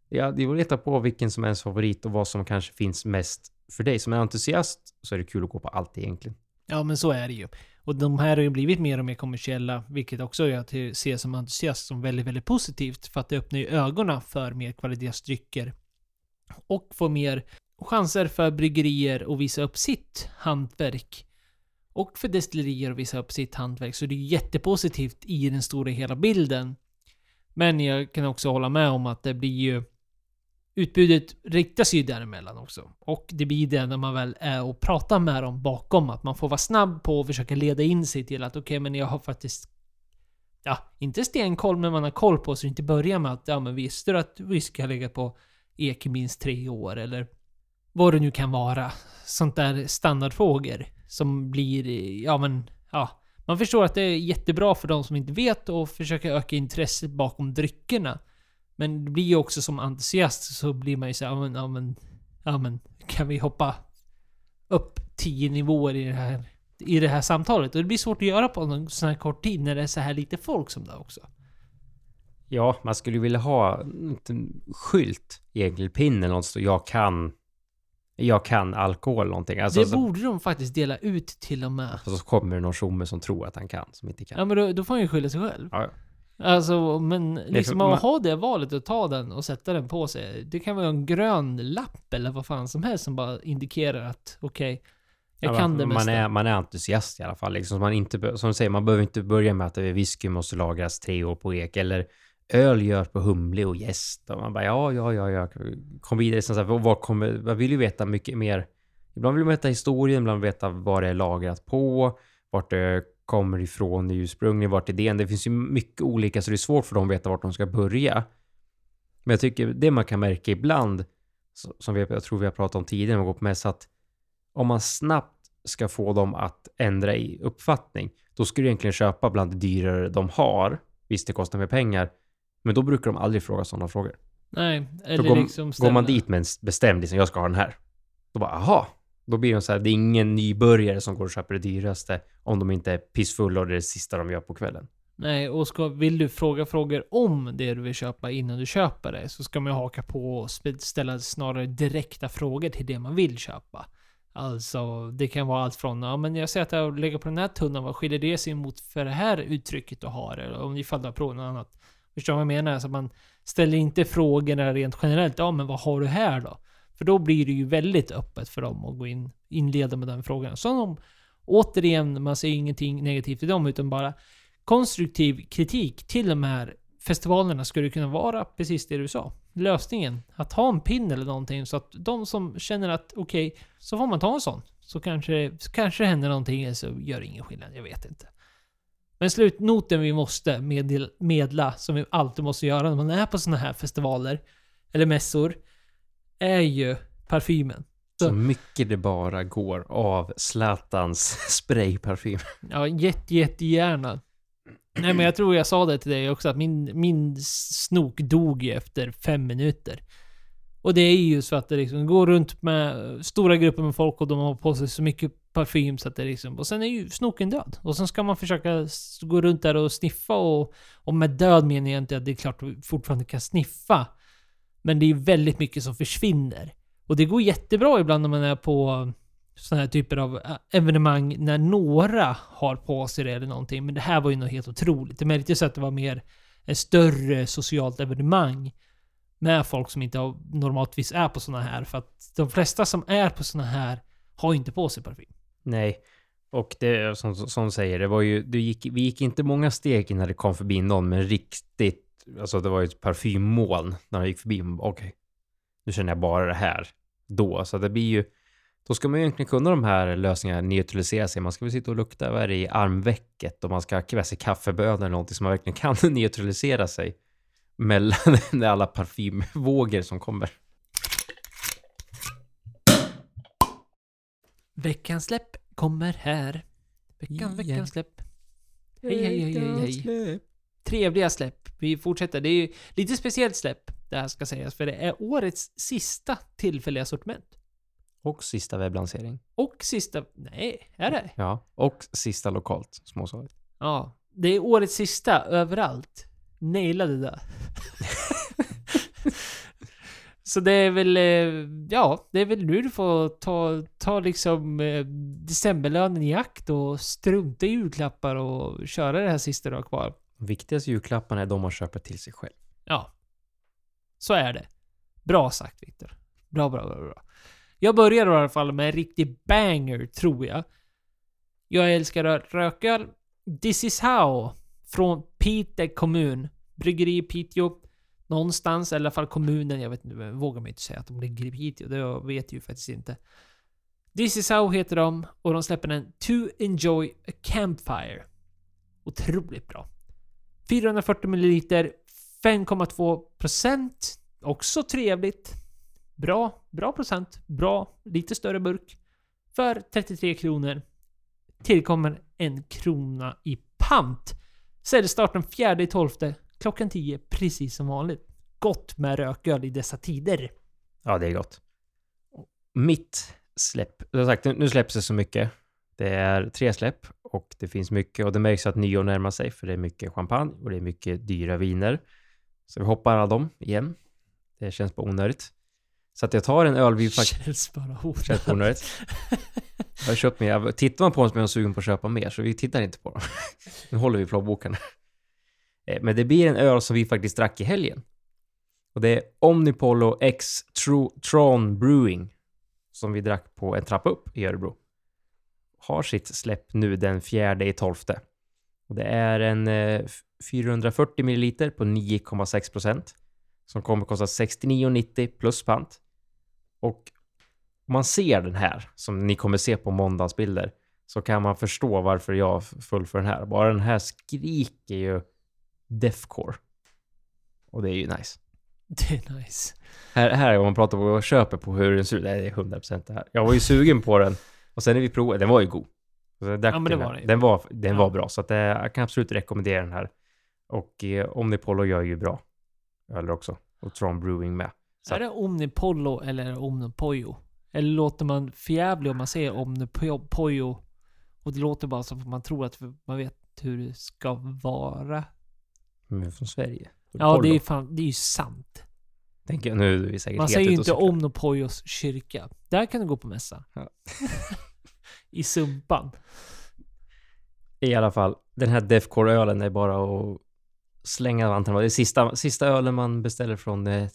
ja, det går att leta på vilken som är ens favorit och vad som kanske finns mest för dig. Som en entusiast så är det kul att gå på allt egentligen. Ja, men så är det ju. Och de här har ju blivit mer och mer kommersiella, vilket också jag ser som entusiast som väldigt, väldigt positivt. För att det öppnar ju ögonen för mer kvalitetsdrycker. Och får mer chanser för bryggerier att visa upp sitt hantverk. Och för destillerier att visa upp sitt hantverk. Så det är jättepositivt i den stora hela bilden. Men jag kan också hålla med om att det blir ju... Utbudet riktas ju däremellan också. Och det blir det när man väl är och pratar med dem bakom. Att man får vara snabb på att försöka leda in sig till att okej, okay, men jag har faktiskt... Ja, inte stenkoll, men man har koll på så det inte börjar med att ja, men visste du att whisky har legat på ek i minst tre år? Eller vad det nu kan vara. Sånt där standardfrågor. Som blir, ja men, ja. Man förstår att det är jättebra för de som inte vet och försöka öka intresset bakom dryckerna. Men det blir ju också som entusiast så blir man ju så ja men, ja men, ja men, kan vi hoppa upp tio nivåer i det här, i det här samtalet? Och det blir svårt att göra på en sån här kort tid när det är så här lite folk som det också. Ja, man skulle vilja ha en skylt i enkelpinne någonstans. Jag kan jag kan alkohol eller någonting. Alltså, det så, borde de faktiskt dela ut till och med. Och så kommer det någon tjomme som tror att han kan, som inte kan. Ja men då, då får han ju skylla sig själv. Ja. Alltså, men liksom att ha det valet och ta den och sätta den på sig. Det kan vara en grön lapp eller vad fan som helst som bara indikerar att okej, okay, jag ja, kan det mesta. Man är, man är entusiast i alla fall. Liksom, man inte, som du säger, man behöver inte börja med att whisky måste lagras tre år på ek. Eller öl görs på humle och gäst. Och man bara ja, ja, ja, ja. Kom vidare. Så här, vad kommer, man vill ju veta mycket mer. Ibland vill man veta historien, ibland veta vad det är lagrat på, vart det kommer ifrån ursprungligen, vart idén. Det finns ju mycket olika så det är svårt för dem att veta vart de ska börja. Men jag tycker det man kan märka ibland, som vi, jag tror vi har pratat om tidigare när man går på mässa, att om man snabbt ska få dem att ändra i uppfattning, då ska du egentligen köpa bland det dyrare de har visst det kostar mer pengar, men då brukar de aldrig fråga sådana frågor. Nej, För eller går, liksom går man dit med en bestämd, liksom, jag ska ha den här. Då bara, aha. Då blir de så här, det är ingen nybörjare som går och köper det dyraste om de inte är pissfulla och det är det sista de gör på kvällen. Nej, och ska, vill du fråga frågor om det du vill köpa innan du köper det så ska man ju haka på och ställa snarare direkta frågor till det man vill köpa. Alltså, det kan vara allt från ja men jag ser att jag lägger på den här tunnan, vad skiljer det sig mot för det här uttrycket du har? Eller om ifall du har provat något annat. Förstår du vad jag menar? Så man ställer inte frågorna rent generellt, ja men vad har du här då? För då blir det ju väldigt öppet för dem att gå in, inleda med den frågan. Så de, återigen, man säger ingenting negativt i dem, utan bara konstruktiv kritik till de här festivalerna skulle kunna vara precis det du sa. Lösningen. Att ha en pin eller någonting så att de som känner att okej, så får man ta en sån. Så kanske, så kanske det händer någonting eller så gör det ingen skillnad. Jag vet inte. Men slutnoten vi måste medla, som vi alltid måste göra när man är på såna här festivaler eller mässor, är ju parfymen. Så Så- mycket det bara går av Zlatans sprayparfym. Ja, jätte, jättegärna. Nej men jag tror jag sa det till dig också att min, min snok dog ju efter fem minuter. Och det är ju så att det liksom går runt med stora grupper med folk och de har på sig så mycket parfym så att det liksom... Och sen är ju snoken död. Och sen ska man försöka gå runt där och sniffa och... Och med död menar jag inte att det är klart att du fortfarande kan sniffa. Men det är väldigt mycket som försvinner. Och det går jättebra ibland när man är på sådana här typer av eh, evenemang när några har på sig det eller någonting. Men det här var ju något helt otroligt. Det märktes att det var mer ett större socialt evenemang med folk som inte normaltvis är på sådana här. För att de flesta som är på sådana här har ju inte på sig parfym. Nej. Och det är som, som säger, det var ju, du gick, vi gick inte många steg innan det kom förbi någon med riktigt, alltså det var ju ett parfymmoln när jag gick förbi. Okej, nu känner jag bara det här då. Så det blir ju, då ska man ju egentligen kunna de här lösningarna neutralisera sig. Man ska väl sitta och lukta, vad är det, i armvecket och man ska ha sig kaffebönor eller någonting som man verkligen kan *laughs* neutralisera sig mellan *laughs* alla parfymvågor som kommer. Veckans släpp kommer här. Veckan, veckans släpp. Hej, hej, hej, hej, hej. Trevliga släpp. Vi fortsätter. Det är ju lite speciellt släpp, det här ska sägas, för det är årets sista tillfälliga sortiment. Och sista webblansering. Och sista... Nej, är det? Ja, och sista lokalt småskaligt. Ja. Det är årets sista överallt. Nailade det. *laughs* Så det är väl... eh, Ja, det är väl nu du får ta, ta liksom eh, decemberlönen i akt och strunta i julklappar och köra det här sista du har kvar. Viktigaste julklapparna är de man köper till sig själv. Ja. Så är det. Bra sagt Viktor. Bra, bra, bra, bra. Jag börjar i alla fall med en riktig banger, tror jag. Jag älskar att röka. This is how. Från Piteå kommun. Bryggeri i Piteå. Någonstans, eller i alla fall kommunen. Jag vet inte, jag vågar mig inte säga att de ligger i Piteå. Det vet jag ju faktiskt inte. This is how heter de och de släpper den To Enjoy a Campfire. Otroligt bra. 440 ml, 5,2 procent. Också trevligt. Bra, bra procent. Bra, lite större burk. För 33 kronor. Tillkommer en krona i pant. Säljstart den 4 12 klockan 10 precis som vanligt. Gott med rököl i dessa tider. Ja, det är gott. Mitt släpp. Som sagt, nu släpps det så mycket. Det är tre släpp och det finns mycket och det märks att nyår närmar sig för det är mycket champagne och det är mycket dyra viner. Så vi hoppar alla dem igen. Det känns bara onödigt. Så att jag tar en öl vi *laughs* faktiskt... Känns bara Känns bara onödigt. Jag har köpt mer. Tittar man på dem så blir man sugen på att köpa mer, så vi tittar inte på dem. *laughs* Nu håller vi plånboken. Eh, Men det blir en öl som vi faktiskt drack i helgen. Och det är Omnipollo X Tro- Tron Brewing. Som vi drack på en trappa upp i Örebro. Har sitt släpp nu den fjärde i tolfte. Och det är en eh, 440 ml på 9,6 procent. Som kommer kosta 69,90 plus pant. Och om man ser den här, som ni kommer se på måndagsbilder, så kan man förstå varför jag full för den här. Bara den här skriker ju deathcore. Och det är ju nice. Det är nice. Här, här om man pratar om jag köper på hur den ser ut, det är 100% det här. Jag var ju sugen på den och sen när vi provade, den var ju god. Så Ja, men det den, var den den var Den Ja. var bra, så att, eh, jag kan absolut rekommendera den här. Och eh, Omnipollo gör ju bra öl också. Och Tron Brewing med. Så Är det Omnipollo eller Omnipojo? Eller låter man förjävlig om man säger Omnipojo? Och det låter bara som att man tror att man vet hur det ska vara. Men från Sverige. Ja, Pollo. det är, fan, det är ju sant. Tänker jag, nu är vi säkert Man säger ju inte. Omnipojos kyrka. Där kan du gå på mässa. Ja. *laughs* I Sumpan. I alla fall, den här Defcore-ölen är bara att slänga vantarna. Det är sista, sista ölen man beställer från eh,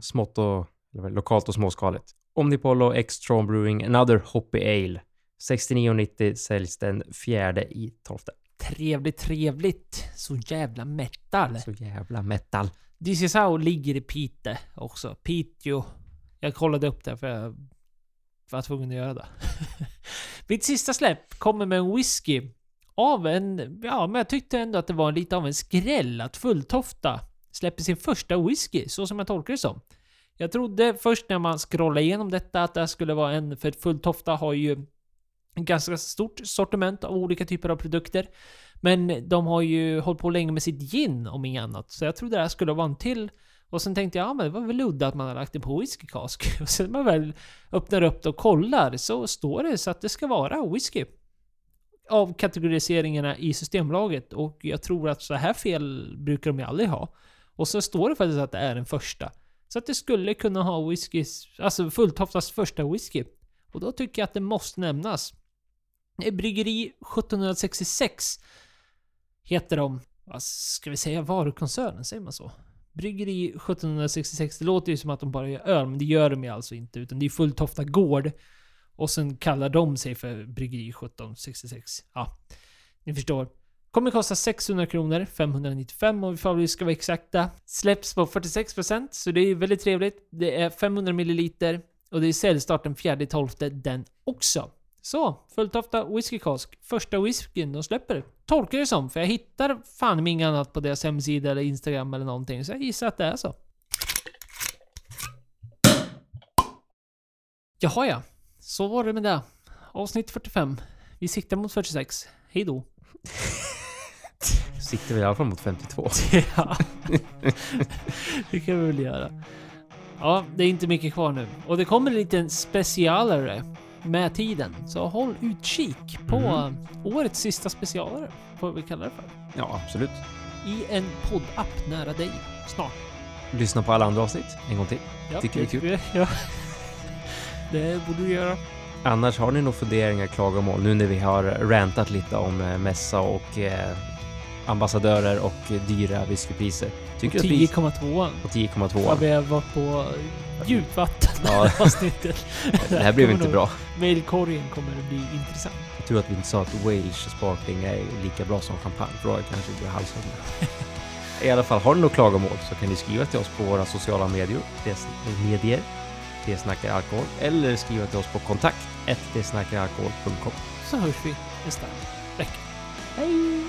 smått och lokalt och småskaligt. Omnipollo X Tron Brewing Another Hoppy Ale. 69,90 säljs den fjärde i tolfte. Trevligt, trevligt. Så jävla metal. Så jävla metal. This is how ligger i Pite också. Piteå. Jag kollade upp det för jag var tvungen att göra det. *laughs* Mitt sista släpp kommer med en whisky. Av en... Ja, men jag tyckte ändå att det var lite av en skräll att Fulltofta släpper sin första whisky, så som jag tolkar det som. Jag trodde först när man scrollade igenom detta att det skulle vara en... För Fulltofta har ju ett ganska stort sortiment av olika typer av produkter. Men de har ju hållit på länge med sitt gin om inget annat. Så jag trodde det här skulle vara en till. Och sen tänkte jag, ja men det var väl udda att man har lagt det på whiskykask. *laughs* Och sen när man väl öppnar upp det och kollar så står det så att det ska vara whisky. Av kategoriseringarna i Systembolaget. Och jag tror att så här fel brukar de ju aldrig ha. Och så står det faktiskt att det är den första. Så att det skulle kunna ha whisky, alltså Fulltoftas första whisky. Och då tycker jag att det måste nämnas. Bryggeri 1766 heter de. Vad ska vi säga? Varukoncernen, säger man så? Bryggeri 1766, det låter ju som att de bara gör öl, men det gör de ju alltså inte. Utan det är Fulltofta Gård. Och sen kallar de sig för Bryggeri 1766. Ja, ni förstår. Kommer kosta 600 kronor, 595 om ifall vi ska vara exakta. Släpps på 46%, så det är väldigt trevligt. Det är 500 milliliter och det är säljstart den 4-12 den också. Så, Fulltofta Whisky Cask. Första whiskyn de släpper. Tolkar det som, för jag hittar fan inget annat på deras hemsida eller Instagram eller någonting. Så jag gissar att det är så. Jaha ja. Så var det med det. Avsnitt 45. Vi siktar mot 46. Hej då. Siktar vi i alla fall mot 52. *laughs* Ja. det kan vi väl göra. Ja, det är inte mycket kvar nu. Och det kommer en liten specialare med tiden. Så håll utkik på Mhm. årets sista specialare. Får vi kalla det för. Ja, absolut. I en poddapp nära dig. Snart. Lyssna på alla andra avsnitt en gång till. Ja, Tycker det är kul. *laughs* Ja. Det borde du göra. Annars har ni nog funderingar, klagomål nu när vi har rantat lite om eh, mässa och eh, ambassadörer och eh, dyra whiskypriser. Tycker pris 10,2. på 10,2? Ja, vi har varit på djupt vatten det Ja. *laughs* avsnittet. Det här blev inte bra. Mailkorgen kommer att bli intressant. Jag tror att vi inte sa att Welsh Sparkling är lika bra som champagne, för då kanske blir halshugna. *laughs* I alla fall, har ni några klagomål så kan ni skriva till oss på våra sociala medier, medier, det snackar alkohol, eller skriva till oss på kontakt, det snackaralkohol.com. Så hörs vi nästa vecka. Hej!